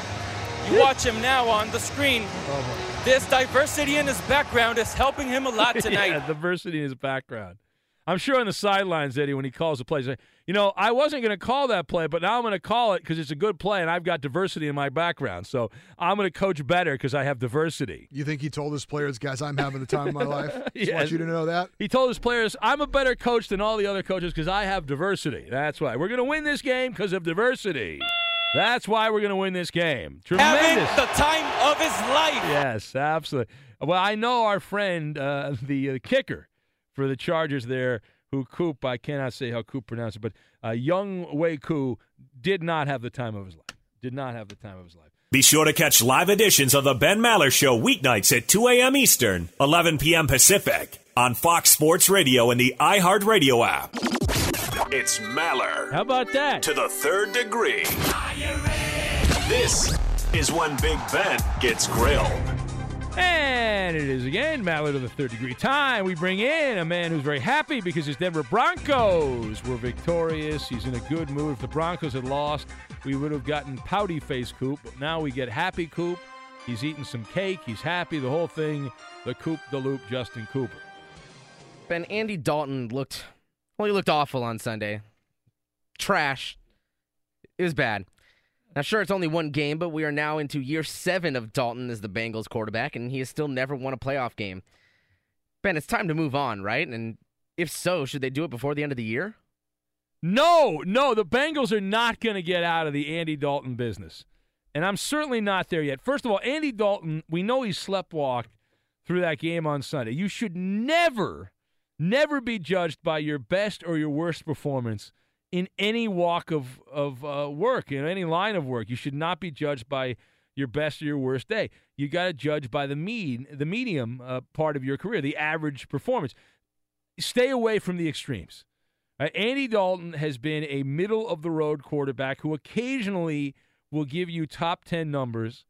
Speaker 5: You watch him now on the screen.
Speaker 1: Oh,
Speaker 5: This diversity in his background is helping him a lot tonight.
Speaker 1: yeah, diversity in his background. I'm sure on the sidelines, Eddie, when he calls a play, he's like, you know, I wasn't going to call that play, but now I'm going to call it because it's a good play and I've got diversity in my background. So I'm going to coach better because I have diversity.
Speaker 6: You think he told his players, guys, I'm having the time of my life? Just
Speaker 1: Yes.
Speaker 6: want you to know that.
Speaker 1: He told his players, I'm a better coach than all the other coaches because I have diversity. That's why. We're going to win this game because of diversity. That's why we're going to win this game.
Speaker 5: Having the time of his life.
Speaker 1: Yes, absolutely. Well, I know our friend, uh, the uh, kicker for the Chargers there, who Coop, I cannot say how Coop pronounced it, but uh, Younghoe Koo did not have the time of his life. Did not have the time of his life.
Speaker 2: Be sure to catch live editions of The Ben Maller Show weeknights at 2 a.m. Eastern, 11 p.m. Pacific on Fox Sports Radio and the iHeartRadio app. It's Maller.
Speaker 1: How about that?
Speaker 2: To the third degree. This is when Big Ben gets grilled.
Speaker 1: And it is again Mallard of the third degree time. We bring in a man who's very happy because his Denver Broncos were victorious. He's in a good mood. If the Broncos had lost, we would have gotten pouty face Coop. But now we get happy Coop. He's eating some cake. He's happy. The whole thing. The Coop, the Loop, Justin Cooper.
Speaker 10: Ben Andy Dalton looked well, he looked awful on Sunday. Trash. It was bad. Now, sure, it's only one game, but we are now into year seven of Dalton as the Bengals quarterback, and he has still never won a playoff game. Ben, it's time to move on, right? And if so, should they do it before the end of the year?
Speaker 1: No, no, the Bengals are not going to get out of the Andy Dalton business. And I'm certainly not there yet. First of all, Andy Dalton, we know he sleptwalked through that game on Sunday. You should never, never be judged by your best or your worst performance in any walk of, of uh, work, in any line of work. You should not be judged by your best or your worst day. You got to judge by the mean, the medium uh, part of your career, the average performance. Stay away from the extremes. Uh, Andy Dalton has been a middle of the road quarterback who occasionally will give you top 10 numbers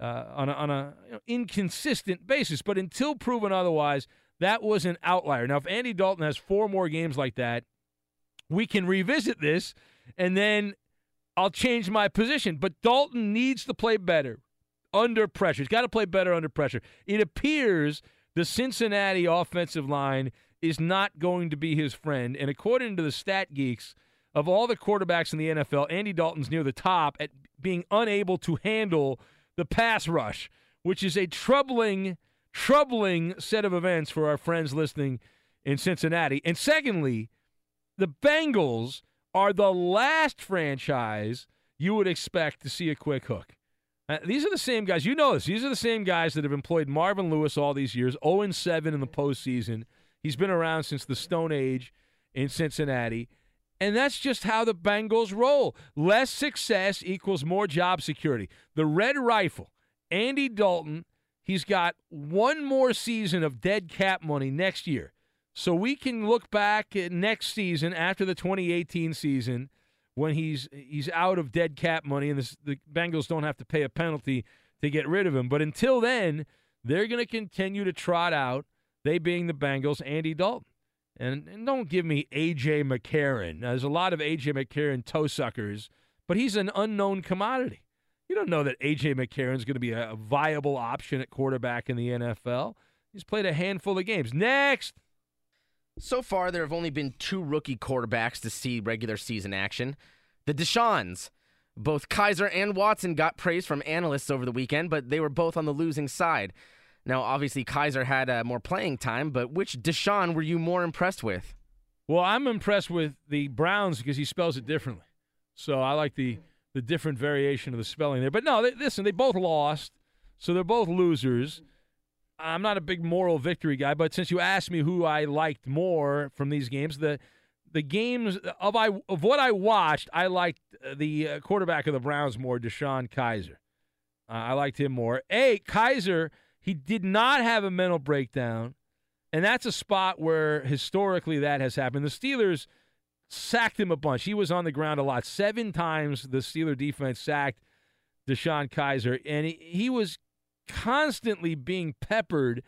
Speaker 1: uh, on a, on a you know, inconsistent basis. But until proven otherwise, that was an outlier. Now, if Andy Dalton has four more games like that, we can revisit this and then I'll change my position. But Dalton needs to play better under pressure. He's got to play better under pressure. It appears the Cincinnati offensive line is not going to be his friend. And according to the stat geeks, of all the quarterbacks in the NFL, Andy Dalton's near the top at being unable to handle the pass rush, which is a troubling, troubling set of events for our friends listening in Cincinnati. And secondly, the Bengals are the last franchise you would expect to see a quick hook. Uh, these are the same guys. You know this. These are the same guys that have employed Marvin Lewis all these years, 0 7 in the postseason. He's been around since the Stone Age in Cincinnati. And that's just how the Bengals roll. Less success equals more job security. The Red Rifle, Andy Dalton, he's got one more season of dead cap money next year. So we can look back at next season after the 2018 season when he's he's out of dead cap money and this, the Bengals don't have to pay a penalty to get rid of him. But until then, they're going to continue to trot out, they being the Bengals, Andy Dalton. And, and don't give me A.J. McCarron. Now, there's a lot of A.J. McCarron toe suckers, but he's an unknown commodity. You don't know that A.J. McCarron's going to be a, a viable option at quarterback in the NFL. He's played a handful of games. Next.
Speaker 10: So far, there have only been two rookie quarterbacks to see regular season action. The Deshaun's. Both Kizer and Watson got praise from analysts over the weekend, but they were both on the losing side. Now, obviously, Kizer had uh, more playing time, but which Deshaun were you more impressed with?
Speaker 1: Well, I'm impressed with the Browns because he spells it differently. So I like the the different variation of the spelling there. But no, they, listen, they both lost, so they're both losers. I'm not a big moral victory guy, but since you asked me who I liked more from these games, the the games of I of what I watched, I liked the uh, quarterback of the Browns more, DeShone Kizer. Uh, I liked him more. A Kizer, he did not have a mental breakdown, and that's a spot where historically that has happened. The Steelers sacked him a bunch. He was on the ground a lot. Seven times the Steeler defense sacked DeShone Kizer, and he, he was constantly being peppered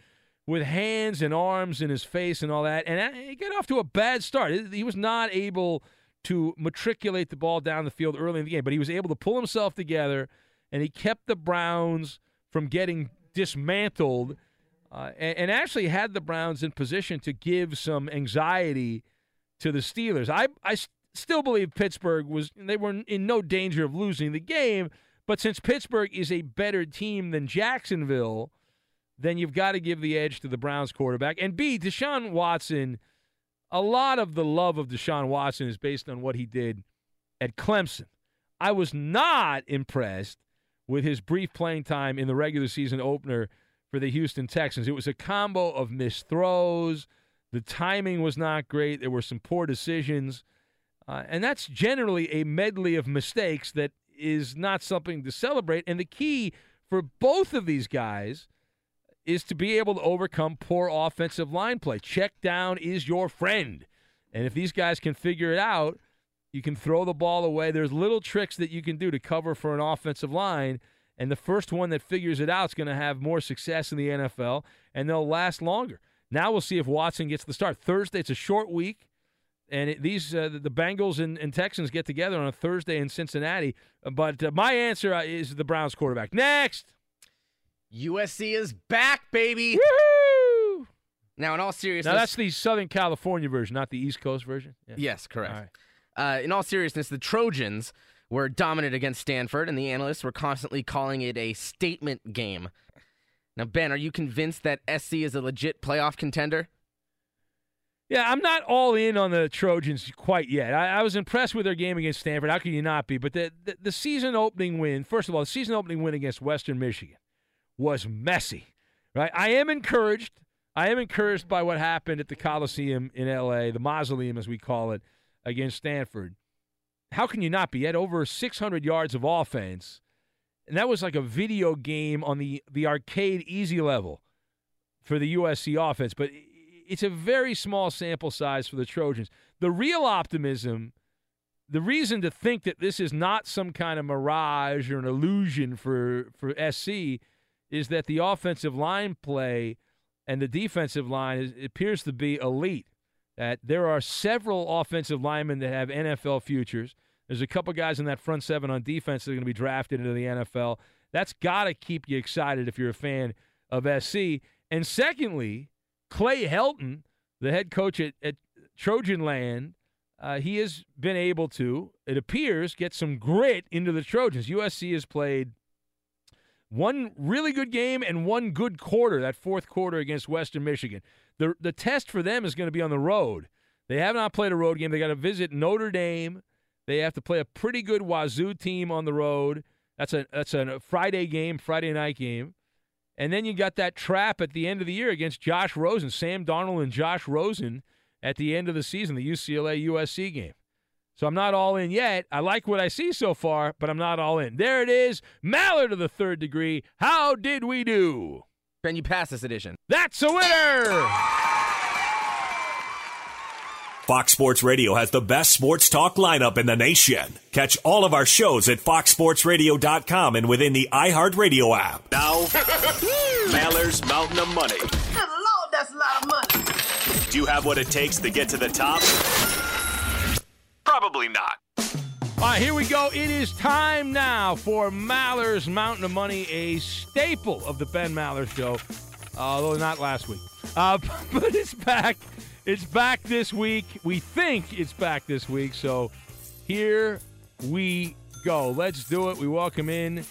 Speaker 1: with hands and arms in his face and all that. And he got off to a bad start. He was not able to matriculate the ball down the field early in the game, but he was able to pull himself together and he kept the Browns from getting dismantled uh, and, and actually had the Browns in position to give some anxiety to the Steelers. I, I still believe Pittsburgh was, they were in no danger of losing the game, but since Pittsburgh is a better team than Jacksonville, then you've got to give the edge to the Browns quarterback. And B, Deshaun Watson, a lot of the love of Deshaun Watson is based on what he did at Clemson. I was not impressed with his brief playing time in the regular season opener for the Houston Texans. It was a combo of missed throws. The timing was not great. There were some poor decisions. Uh, and that's generally a medley of mistakes that is not something to celebrate. And the key for both of these guys is to be able to overcome poor offensive line play. Check down is your friend. And if these guys can figure it out, you can throw the ball away. There's little tricks that you can do to cover for an offensive line. And the first one that figures it out is going to have more success in the NFL, and they'll last longer. Now we'll see if Watson gets the start. Thursday, it's a short week, and it, these uh, the Bengals and, and, Texans get together on a Thursday in Cincinnati. But uh, my answer uh, is the Browns quarterback. Next.
Speaker 10: USC is back, baby.
Speaker 1: Woohoo!
Speaker 10: Now, in all seriousness,
Speaker 1: now that's the Southern California version, not the East Coast version.
Speaker 10: Yeah. Yes, correct. Uh, in all seriousness, the Trojans were dominant against Stanford, and the analysts were constantly calling it a statement game. Now, Ben, are you convinced that SC is a legit playoff contender?
Speaker 1: Yeah, I'm not all in on the Trojans quite yet. I, I was impressed with their game against Stanford. How can you not be? But the, the, the season opening win, first of all, the season opening win against Western Michigan was messy, right? I am encouraged. I am encouraged by what happened at the Coliseum in L.A., the Mausoleum, as we call it, against Stanford. How can you not be? Had over 600 yards of offense, and that was like a video game on the, the arcade easy level for the USC offense. But it's a very small sample size for the Trojans. The real optimism, the reason to think that this is not some kind of mirage or an illusion for, for SC is that the offensive line play and the defensive line is, appears to be elite. That there are several offensive linemen that have NFL futures. There's a couple guys in that front seven on defense that are going to be drafted into the NFL. That's got to keep you excited if you're a fan of SC. And secondly, Clay Helton, the head coach at, at Trojan Land, uh, he has been able to, it appears, get some grit into the Trojans. USC has played one really good game and one good quarter, that fourth quarter against Western Michigan. The, the test for them is going to be on the road. They have not played a road game. They got to visit Notre Dame. They have to play a pretty good Wazoo team on the road. That's a that's a Friday game, Friday night game. And then you got that trap at the end of the year against Josh Rosen, Sam Darnold and Josh Rosen at the end of the season, the UCLA USC game. So I'm not all in yet. I like what I see so far, but I'm not all in. There it is. Mallard of the third degree. How did we do?
Speaker 10: Can you pass this edition.
Speaker 1: That's a winner!
Speaker 2: Fox Sports Radio has the best sports talk lineup in the nation. Catch all of our shows at foxsportsradio.com and within the iHeartRadio app. Now, Maller's Mountain of Money.
Speaker 11: Good Lord, that's a lot of money.
Speaker 2: Do you have what it takes to get to the top? Probably not.
Speaker 1: All right, here we go. It is time now for Maller's Mountain of Money, a staple of the Ben Maller Show, although not last week. Uh, but it's back. It's back this week. We think it's back this week. So here we go. Let's do it. We welcome in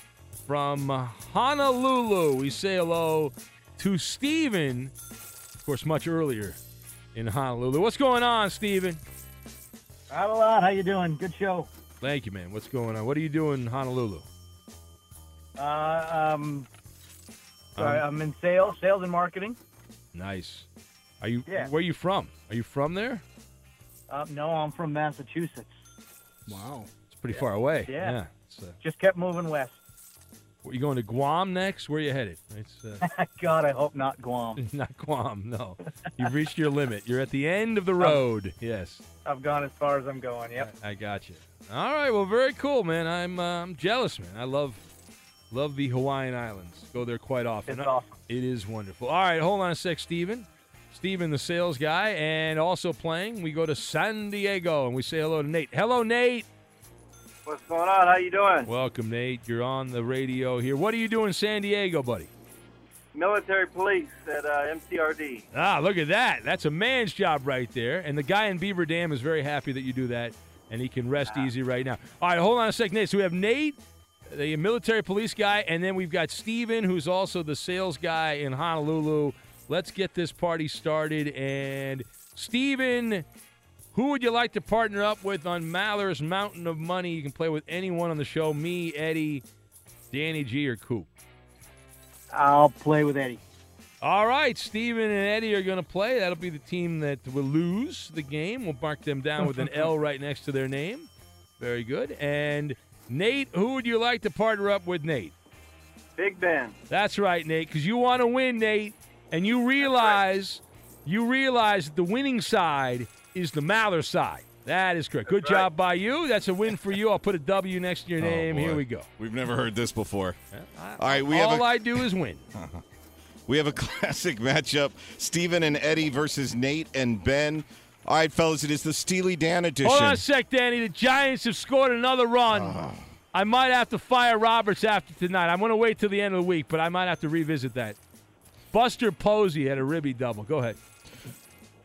Speaker 1: from Honolulu. We say hello to Steven, of course, much earlier in Honolulu. What's going on, Steven?
Speaker 12: Not a lot. How you doing? Good show.
Speaker 1: Thank you, man. What's going on? What are you doing in Honolulu?
Speaker 12: Uh, um, sorry,
Speaker 1: Um,
Speaker 12: I'm in sales, sales and marketing.
Speaker 1: Nice. Are you?
Speaker 12: Yeah.
Speaker 1: Where are you from? Are you from there?
Speaker 12: Uh, no, I'm from Massachusetts.
Speaker 6: Wow.
Speaker 1: It's pretty far away.
Speaker 12: Yeah.
Speaker 1: It's, uh,
Speaker 12: Just kept moving west.
Speaker 1: Are you going to Guam next? Where are you headed? It's uh,
Speaker 12: God, I hope not Guam.
Speaker 1: not Guam. No, you've reached your limit. You're at the end of the road. Yes,
Speaker 12: I've gone as far as I'm going. Yep.
Speaker 1: I got you. All right. Well, very cool, man. I'm uh, I'm jealous, man. I love love the Hawaiian Islands. Go there quite often.
Speaker 12: It's awesome.
Speaker 1: It is wonderful. All right, hold on a sec, Steven. Steven, the sales guy, and also playing. We go to San Diego and we say hello to Nate. Hello, Nate.
Speaker 13: What's going on? How you doing?
Speaker 1: Welcome, Nate. You're on the radio here. What are you doing in San Diego, buddy?
Speaker 13: Military police at uh, MCRD.
Speaker 1: Ah, look at that. That's a man's job right there. And the guy in Beaver Dam is very happy that you do that, and he can rest easy right now. All right, hold on a second, Nate. So we have Nate, the military police guy, and then we've got Steven, who's also the sales guy in Honolulu. Let's get this party started. And Steven, who would you like to partner up with on Maller's Mountain of Money? You can play with anyone on the show me, Eddie, Danny G, or Coop.
Speaker 12: I'll play with Eddie.
Speaker 1: All right, Steven and Eddie are going to play. That'll be the team that will lose the game. We'll mark them down with an L right next to their name. Very good. And Nate, who would you like to partner up with, Nate?
Speaker 13: Big Ben.
Speaker 1: That's right, Nate, because you want to win, Nate, and you realize you realize that the winning side is the Maller side. That is correct. Good job by you. That's a win for you. I'll put a W next to your
Speaker 9: Oh,
Speaker 1: name. Here we go.
Speaker 9: We've never heard this before. All right, we
Speaker 1: All
Speaker 9: have a,
Speaker 1: I do is win.
Speaker 9: we have a classic matchup: Steven and Eddie versus Nate and Ben. All right, fellas, it is the Steely Dan edition.
Speaker 1: Hold on a sec, Danny. The Giants have scored another run.
Speaker 9: Ah.
Speaker 1: I might have to fire Roberts after tonight. I'm going to wait till the end of the week, but I might have to revisit that. Buster Posey had a ribby double. Go ahead.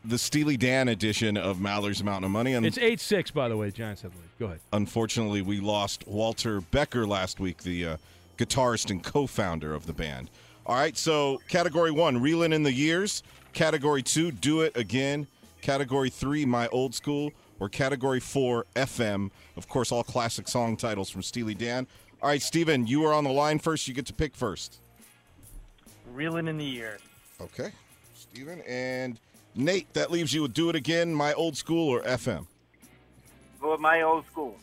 Speaker 9: The Steely Dan edition of Maller's Mountain of Money. And
Speaker 1: It's 8 6, by the way. Giants have the lead. Go ahead.
Speaker 9: unfortunately, we lost Walter Becker last week, the uh, guitarist and co-founder of the band. All right, so category one, reeling in the years. Category two, do it again. Category three, my old school. Or category four, FM. Of course, all classic song titles from Steely Dan. All right, Steven, you are on the line first. You get to pick first.
Speaker 12: Reeling in the years.
Speaker 9: Okay, Steven. And Nate, that leaves you with do it again, my old school, or FM.
Speaker 13: Go with my old school.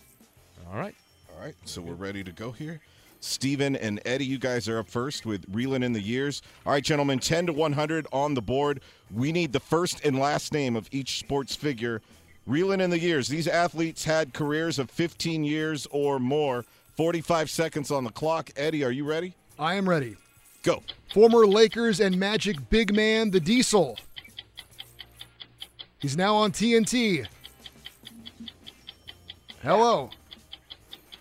Speaker 1: All right.
Speaker 9: All right, so we're ready to go here. Steven and Eddie, you guys are up first with Reeling in the Years. All right, gentlemen, 10 to 100 on the board. We need the first and last name of each sports figure. Reeling in the Years. These athletes had careers of 15 years or more. 45 seconds on the clock. Eddie, are you ready?
Speaker 6: I am ready.
Speaker 9: Go.
Speaker 6: Former Lakers and Magic big man, the Diesel. He's now on TNT. Hello.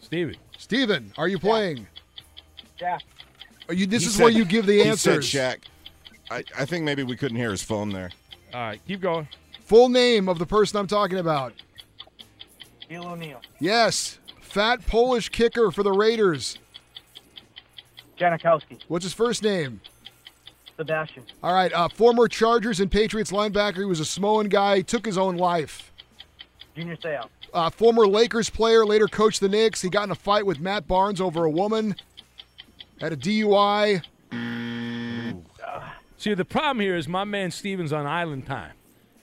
Speaker 1: Steven.
Speaker 6: Steven, are you playing?
Speaker 12: Yeah.
Speaker 6: Are you, this
Speaker 9: He
Speaker 6: is
Speaker 9: said-
Speaker 6: where you give the
Speaker 9: he
Speaker 6: answers.
Speaker 9: said Shaq. I, I think maybe we couldn't hear his phone there.
Speaker 1: All right, keep going.
Speaker 6: Full name of the person I'm talking about.
Speaker 12: Neil O'Neal.
Speaker 6: Yes. Fat Polish kicker for the Raiders.
Speaker 12: Janikowski.
Speaker 6: What's his first name?
Speaker 12: Sebastian.
Speaker 6: All right. Uh, former Chargers and Patriots linebacker. He was a Samoan guy. He took his own life.
Speaker 12: Junior Seau.
Speaker 6: Uh, former Lakers player, later coached the Knicks. He got in a fight with Matt Barnes over a woman. Had a DUI.
Speaker 1: See, the problem here is my man Steven's on island time,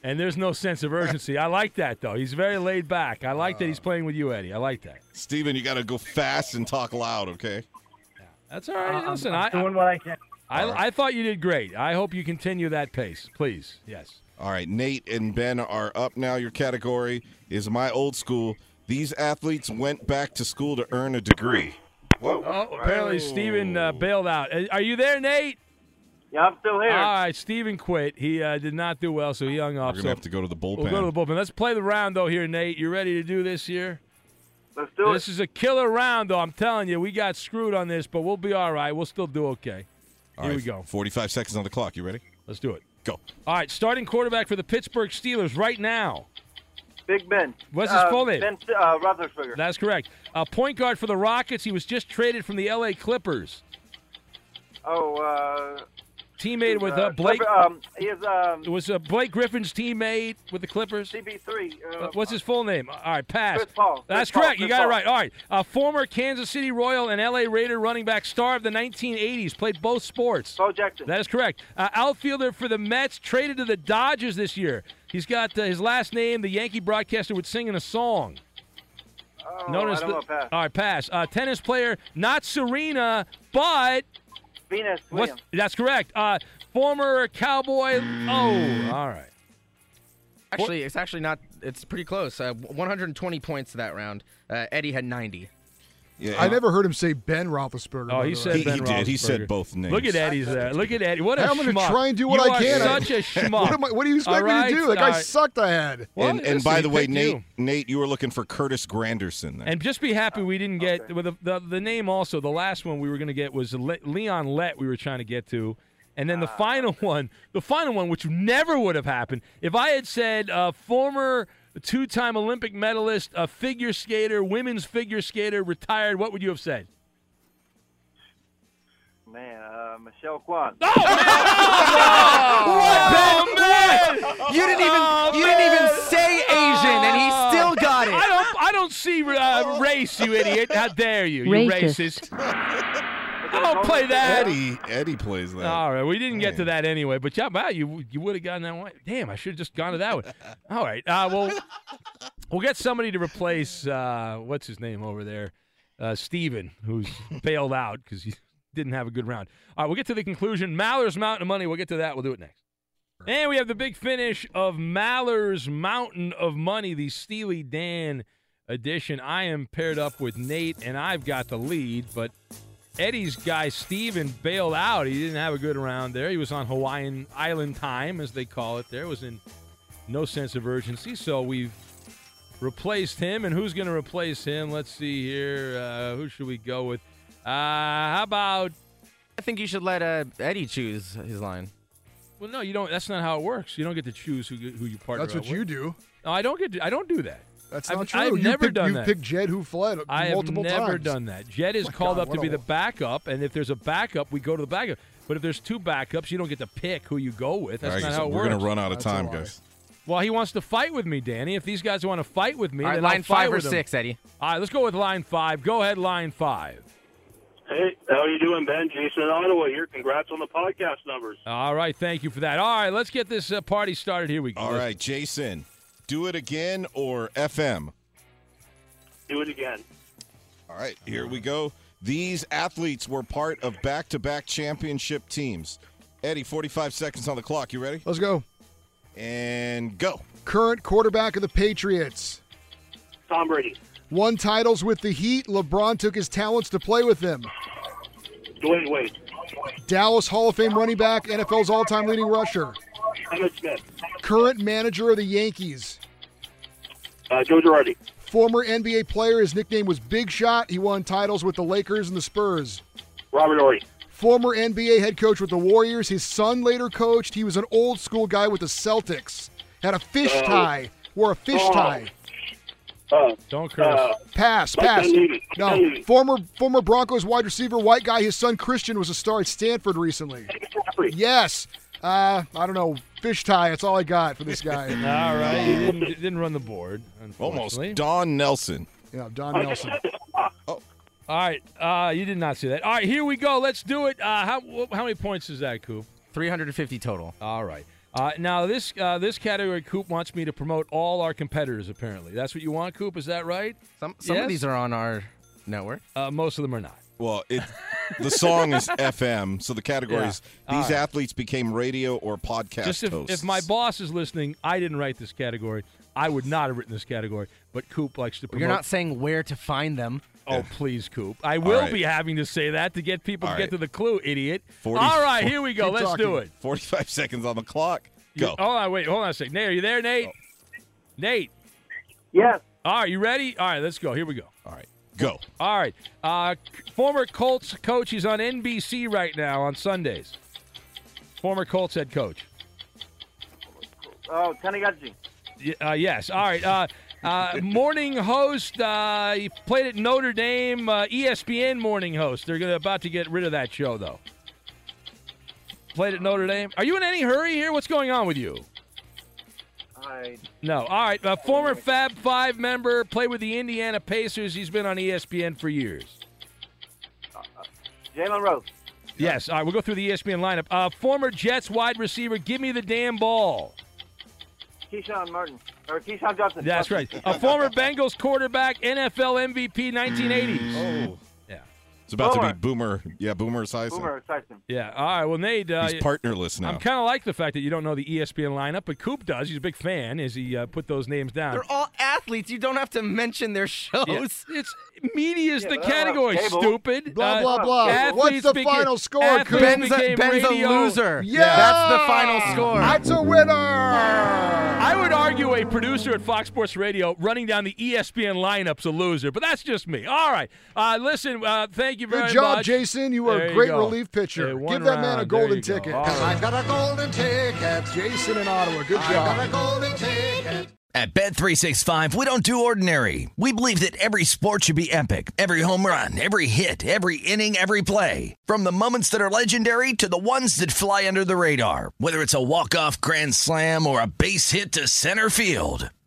Speaker 1: and there's no sense of urgency. I like that, though. He's very laid back. I like that he's playing with you, Eddie. I like that.
Speaker 9: Steven, you got to go fast and talk loud, okay?
Speaker 1: That's all right.
Speaker 12: I'm-
Speaker 1: Listen,
Speaker 12: I'm
Speaker 1: I,
Speaker 12: doing what I can.
Speaker 1: I,
Speaker 9: All right.
Speaker 1: I thought you did great. I hope you continue that pace, please. Yes.
Speaker 9: All right, Nate and Ben are up now. Your category is my old school. These athletes went back to school to earn a degree. Whoa.
Speaker 1: Oh, apparently Steven uh, bailed out. Uh, Are you there, Nate?
Speaker 13: Yeah, I'm still here.
Speaker 1: All right, Steven quit. He uh, did not do well, so he hung up.
Speaker 9: We're
Speaker 1: up.
Speaker 9: going
Speaker 1: so
Speaker 9: to have to go to the bullpen.
Speaker 1: We'll go to the bullpen. Let's play the round, though, here, Nate. You ready to do this here?
Speaker 13: Let's do
Speaker 1: This is a killer round, though. I'm telling you, we got screwed on this, but we'll be all right. We'll still do okay.
Speaker 9: All
Speaker 1: Here
Speaker 9: right,
Speaker 1: we go.
Speaker 9: 45 seconds on the clock. You ready?
Speaker 1: Let's do it.
Speaker 9: Go.
Speaker 1: All right, starting quarterback for the Pittsburgh Steelers right now.
Speaker 13: Big Ben.
Speaker 1: What's his
Speaker 13: Uh,
Speaker 1: full name?
Speaker 13: Ben uh, Roethlisberger.
Speaker 1: That's correct. Uh, point guard for the Rockets. He was just traded from the L.A. Clippers.
Speaker 13: Oh, uh,
Speaker 1: Teammate with
Speaker 13: uh,
Speaker 1: uh, Blake.
Speaker 13: Um, he is um,
Speaker 1: was uh, Blake Griffin's teammate with the Clippers.
Speaker 13: CB3. Uh,
Speaker 1: Uh, what's his full name? All right, pass.
Speaker 13: Chris Paul.
Speaker 1: That's
Speaker 13: Chris Paul,
Speaker 1: correct. You
Speaker 13: Chris
Speaker 1: got it right. All right. Uh, former Kansas City Royal and LA Raider running back star of the 1980s. Played both sports.
Speaker 13: Bo Jackson.
Speaker 1: That is correct. Uh, outfielder for the Mets, traded to the Dodgers this year. He's got uh, his last name. The Yankee broadcaster would sing in a song.
Speaker 13: Oh,
Speaker 1: Known
Speaker 13: I
Speaker 1: as
Speaker 13: don't
Speaker 1: the-
Speaker 13: know. Pass.
Speaker 1: All right, pass. Uh, tennis player, not Serena, but
Speaker 13: Venus
Speaker 1: what's, that's correct. Uh, former cowboy. Oh, all right.
Speaker 10: Actually, it's actually not. It's pretty close. Uh, 120 points that round. Uh, Eddie had 90.
Speaker 9: Yeah,
Speaker 6: I never heard him say Ben Roethlisberger.
Speaker 1: Oh, he said.
Speaker 9: He-
Speaker 1: Ben
Speaker 9: he did. He said both names.
Speaker 1: Look at Eddie's there. Look at Eddie. What a
Speaker 6: Hey, I'm going to try and do what
Speaker 1: you
Speaker 6: I
Speaker 1: are
Speaker 6: can.
Speaker 1: Such a schmuck.
Speaker 6: what, am I, what do you expect
Speaker 1: All
Speaker 6: me to do? That
Speaker 1: All
Speaker 6: guy
Speaker 1: right.
Speaker 6: sucked. I had.
Speaker 1: Well,
Speaker 9: and, and by the way, Nate,
Speaker 1: you.
Speaker 9: Nate, you were looking for Curtis Granderson. Then.
Speaker 1: And just be happy we didn't get with the, the the name. Also, the last one we were going to get was Le- Leon Lett. We were trying to get to, and then the final one, the final one, which never would have happened if I had said uh, former two-time Olympic medalist, a figure skater, women's figure skater, retired. What would you have said?
Speaker 13: Man, uh, Michelle Kwan.
Speaker 1: Oh, man!
Speaker 10: You didn't even you didn't even say Asian, and he still got it.
Speaker 1: I don't. I don't see uh, race, you idiot. How dare you, you
Speaker 14: Racist.
Speaker 1: racist? I don't play that.
Speaker 9: Eddie, Eddie plays that.
Speaker 1: All right, we didn't get to that anyway, but yeah, wow, you you would have gotten that one. Damn, I should have just gone to that one. All right, uh, well, we'll get somebody to replace uh, what's his name over there, uh, Steven, who's bailed out because he didn't have a good round. All right, we'll get to the conclusion. Maller's Mountain of Money. We'll get to that. We'll do it next. And we have the big finish of Maller's Mountain of Money, the Steely Dan edition. I am paired up with Nate, and I've got the lead, but Eddie's guy Steven bailed out. He didn't have a good round there. He was on Hawaiian Island time, as they call it. There was in no sense of urgency, so we've replaced him. And who's going to replace him? Let's see here. Uh, who should we go with? Uh, how about?
Speaker 10: I think you should let uh, Eddie choose his line.
Speaker 1: Well, no, you don't. That's not how it works. You don't get to choose who who you partner.
Speaker 6: That's what
Speaker 1: up
Speaker 6: you do.
Speaker 1: No, I don't get. To, I don't do that.
Speaker 6: That's
Speaker 1: I've,
Speaker 6: not true.
Speaker 1: I've
Speaker 6: you
Speaker 1: never
Speaker 6: picked,
Speaker 1: done
Speaker 6: you
Speaker 1: that.
Speaker 6: picked Jed who fled
Speaker 1: I have
Speaker 6: multiple
Speaker 1: never
Speaker 6: times.
Speaker 1: done that. Jed is
Speaker 6: My
Speaker 1: called
Speaker 6: God,
Speaker 1: up to be
Speaker 6: a-
Speaker 1: the backup, and if there's a backup, we go to the backup. But if there's two backups, you don't get to pick who you go with. That's
Speaker 9: All right,
Speaker 1: not
Speaker 9: so
Speaker 1: how it
Speaker 9: we're
Speaker 1: works.
Speaker 9: gonna run out of
Speaker 6: That's
Speaker 9: time, guys.
Speaker 1: Well, he wants to fight with me, Danny. If these guys want to fight with me,
Speaker 10: All right,
Speaker 1: then I'll
Speaker 10: line
Speaker 1: fight
Speaker 10: five or
Speaker 1: with them.
Speaker 10: six, Eddie.
Speaker 1: All right, let's go with line five. Go ahead, line five.
Speaker 13: Hey, how are you doing, Ben? Jason in Ottawa here. Congrats on the podcast numbers.
Speaker 1: All right, thank you for that. All right, let's get this uh, party started. Here we go.
Speaker 9: All right, Jason, do it again or FM.
Speaker 13: Do it again.
Speaker 9: All right, here we go. These athletes were part of back-to-back championship teams. Eddie, 45 seconds on the clock. You ready?
Speaker 6: Let's go.
Speaker 9: And go.
Speaker 6: Current quarterback of the Patriots.
Speaker 13: Tom Brady.
Speaker 6: Won titles with the Heat. LeBron took his talents to play with them.
Speaker 13: Dwyane Wade.
Speaker 6: Dallas Hall of Fame running back, NFL's all-time leading rusher.
Speaker 13: Emmitt Smith.
Speaker 6: Current manager of the Yankees.
Speaker 13: Uh, Joe Girardi.
Speaker 6: Former NBA player, his nickname was Big Shot. He won titles with the Lakers and the Spurs.
Speaker 13: Robert Horry.
Speaker 6: Former NBA head coach with the Warriors. His son later coached. He was an old school guy with the Celtics. Had a fish
Speaker 13: Uh,
Speaker 6: tie. Wore a fish
Speaker 13: oh.
Speaker 6: tie.
Speaker 13: Uh,
Speaker 1: Don't curse.
Speaker 13: uh,
Speaker 6: Pass, pass. No, former former Broncos wide receiver, white guy. His son Christian was a star at Stanford recently. Yes. Uh, I don't know. Fish tie. That's all I got for this guy.
Speaker 1: All right, you didn't, didn't run the board.
Speaker 9: Almost. Don Nelson.
Speaker 6: Yeah, Don Nelson.
Speaker 1: All right, uh, you did not see that. All right, here we go. Let's do it. Uh, how how many points is that, Coop?
Speaker 10: 350 total.
Speaker 1: All right. Uh, now this uh, this category, Coop wants me to promote all our competitors. Apparently, that's what you want, Coop. Is that right?
Speaker 10: Some some
Speaker 1: Yes?
Speaker 10: of these are on our network.
Speaker 1: Uh, most of them are not.
Speaker 9: Well, it the song is FM, so the categories.
Speaker 1: Yeah.
Speaker 9: These
Speaker 1: All right.
Speaker 9: athletes became radio or podcast
Speaker 1: Just if,
Speaker 9: hosts.
Speaker 1: if my boss is listening, I didn't write this category. I would not have written this category. But Coop likes to promote.
Speaker 10: You're not saying where to find them.
Speaker 1: Oh, please, Coop. I will
Speaker 9: right.
Speaker 1: be having to say that to get people
Speaker 9: All
Speaker 1: to get
Speaker 9: right.
Speaker 1: to the clue, idiot.
Speaker 9: 40
Speaker 1: All right, here we go.
Speaker 6: Keep
Speaker 1: Let's do
Speaker 6: talking.
Speaker 1: it.
Speaker 9: 45 seconds on the clock. Go.
Speaker 1: hold on, wait, hold on a second. Nate, are you there, Nate? Oh. Nate.
Speaker 13: Yes.
Speaker 1: All right, you ready? All right, let's go. Here we go.
Speaker 9: All right, go.
Speaker 1: All right. Uh, former Colts coach. He's on NBC right now on Sundays. Former Colts head coach.
Speaker 13: Oh, Tanigazzi.
Speaker 1: Y- Uh, yes. All right. Uh, uh, morning host. Uh, he played at Notre Dame. Uh, ESPN morning host. They're gonna, about to get rid of that show, though. Played at Notre Dame. Are you in any hurry here? What's going on with you?
Speaker 12: I
Speaker 1: No. All right. A former Fab Five member. Played with the Indiana Pacers. He's been on ESPN for years.
Speaker 12: Jalen Rose.
Speaker 1: Yes. All right. We'll go through the ESPN lineup. Uh, former Jets wide receiver. Give me the damn ball.
Speaker 12: Keyshawn Martin or Keyshawn Johnson.
Speaker 1: That's right. A former Bengals quarterback, NFL MVP, 1980s.
Speaker 9: Oh. It's about to be Boomer. Yeah, Boomer Esiason.
Speaker 12: Boomer Esiason.
Speaker 1: Yeah. All right. Well, Nate. Uh,
Speaker 9: He's partnerless now.
Speaker 1: I'm kind of like the fact that you don't know the ESPN lineup, but Coop does. He's a big fan as he uh, put those names down.
Speaker 10: They're all athletes. You don't have to mention their shows.
Speaker 1: Yeah. It's media's the category. Stupid.
Speaker 6: Blah,
Speaker 1: Uh,
Speaker 6: blah, blah.
Speaker 1: athletes
Speaker 6: What's the
Speaker 1: became-
Speaker 6: final score,
Speaker 1: athletes
Speaker 6: Coop?
Speaker 10: Ben's a- Ben's a loser.
Speaker 6: Yeah.
Speaker 10: That's the final score.
Speaker 6: That's a winner.
Speaker 1: I would argue a producer at Fox Sports Radio running down the ESPN lineup's a loser, but that's just me. All right. Uh, listen, uh, thank you very
Speaker 6: Good job,
Speaker 1: much.
Speaker 6: Jason. You are
Speaker 1: There
Speaker 6: a great relief pitcher.
Speaker 1: Yeah,
Speaker 6: Give that man a golden
Speaker 1: ticket. go.
Speaker 6: ticket.
Speaker 1: All right.
Speaker 6: got a golden ticket. Jason in Ottawa. Good job. golden ticket.
Speaker 15: At Bet365, we don't do ordinary. We believe that every sport should be epic. Every home run, every hit, every inning, every play. From the moments that are legendary to the ones that fly under the radar. Whether it's a walk-off grand slam or a base hit to center field.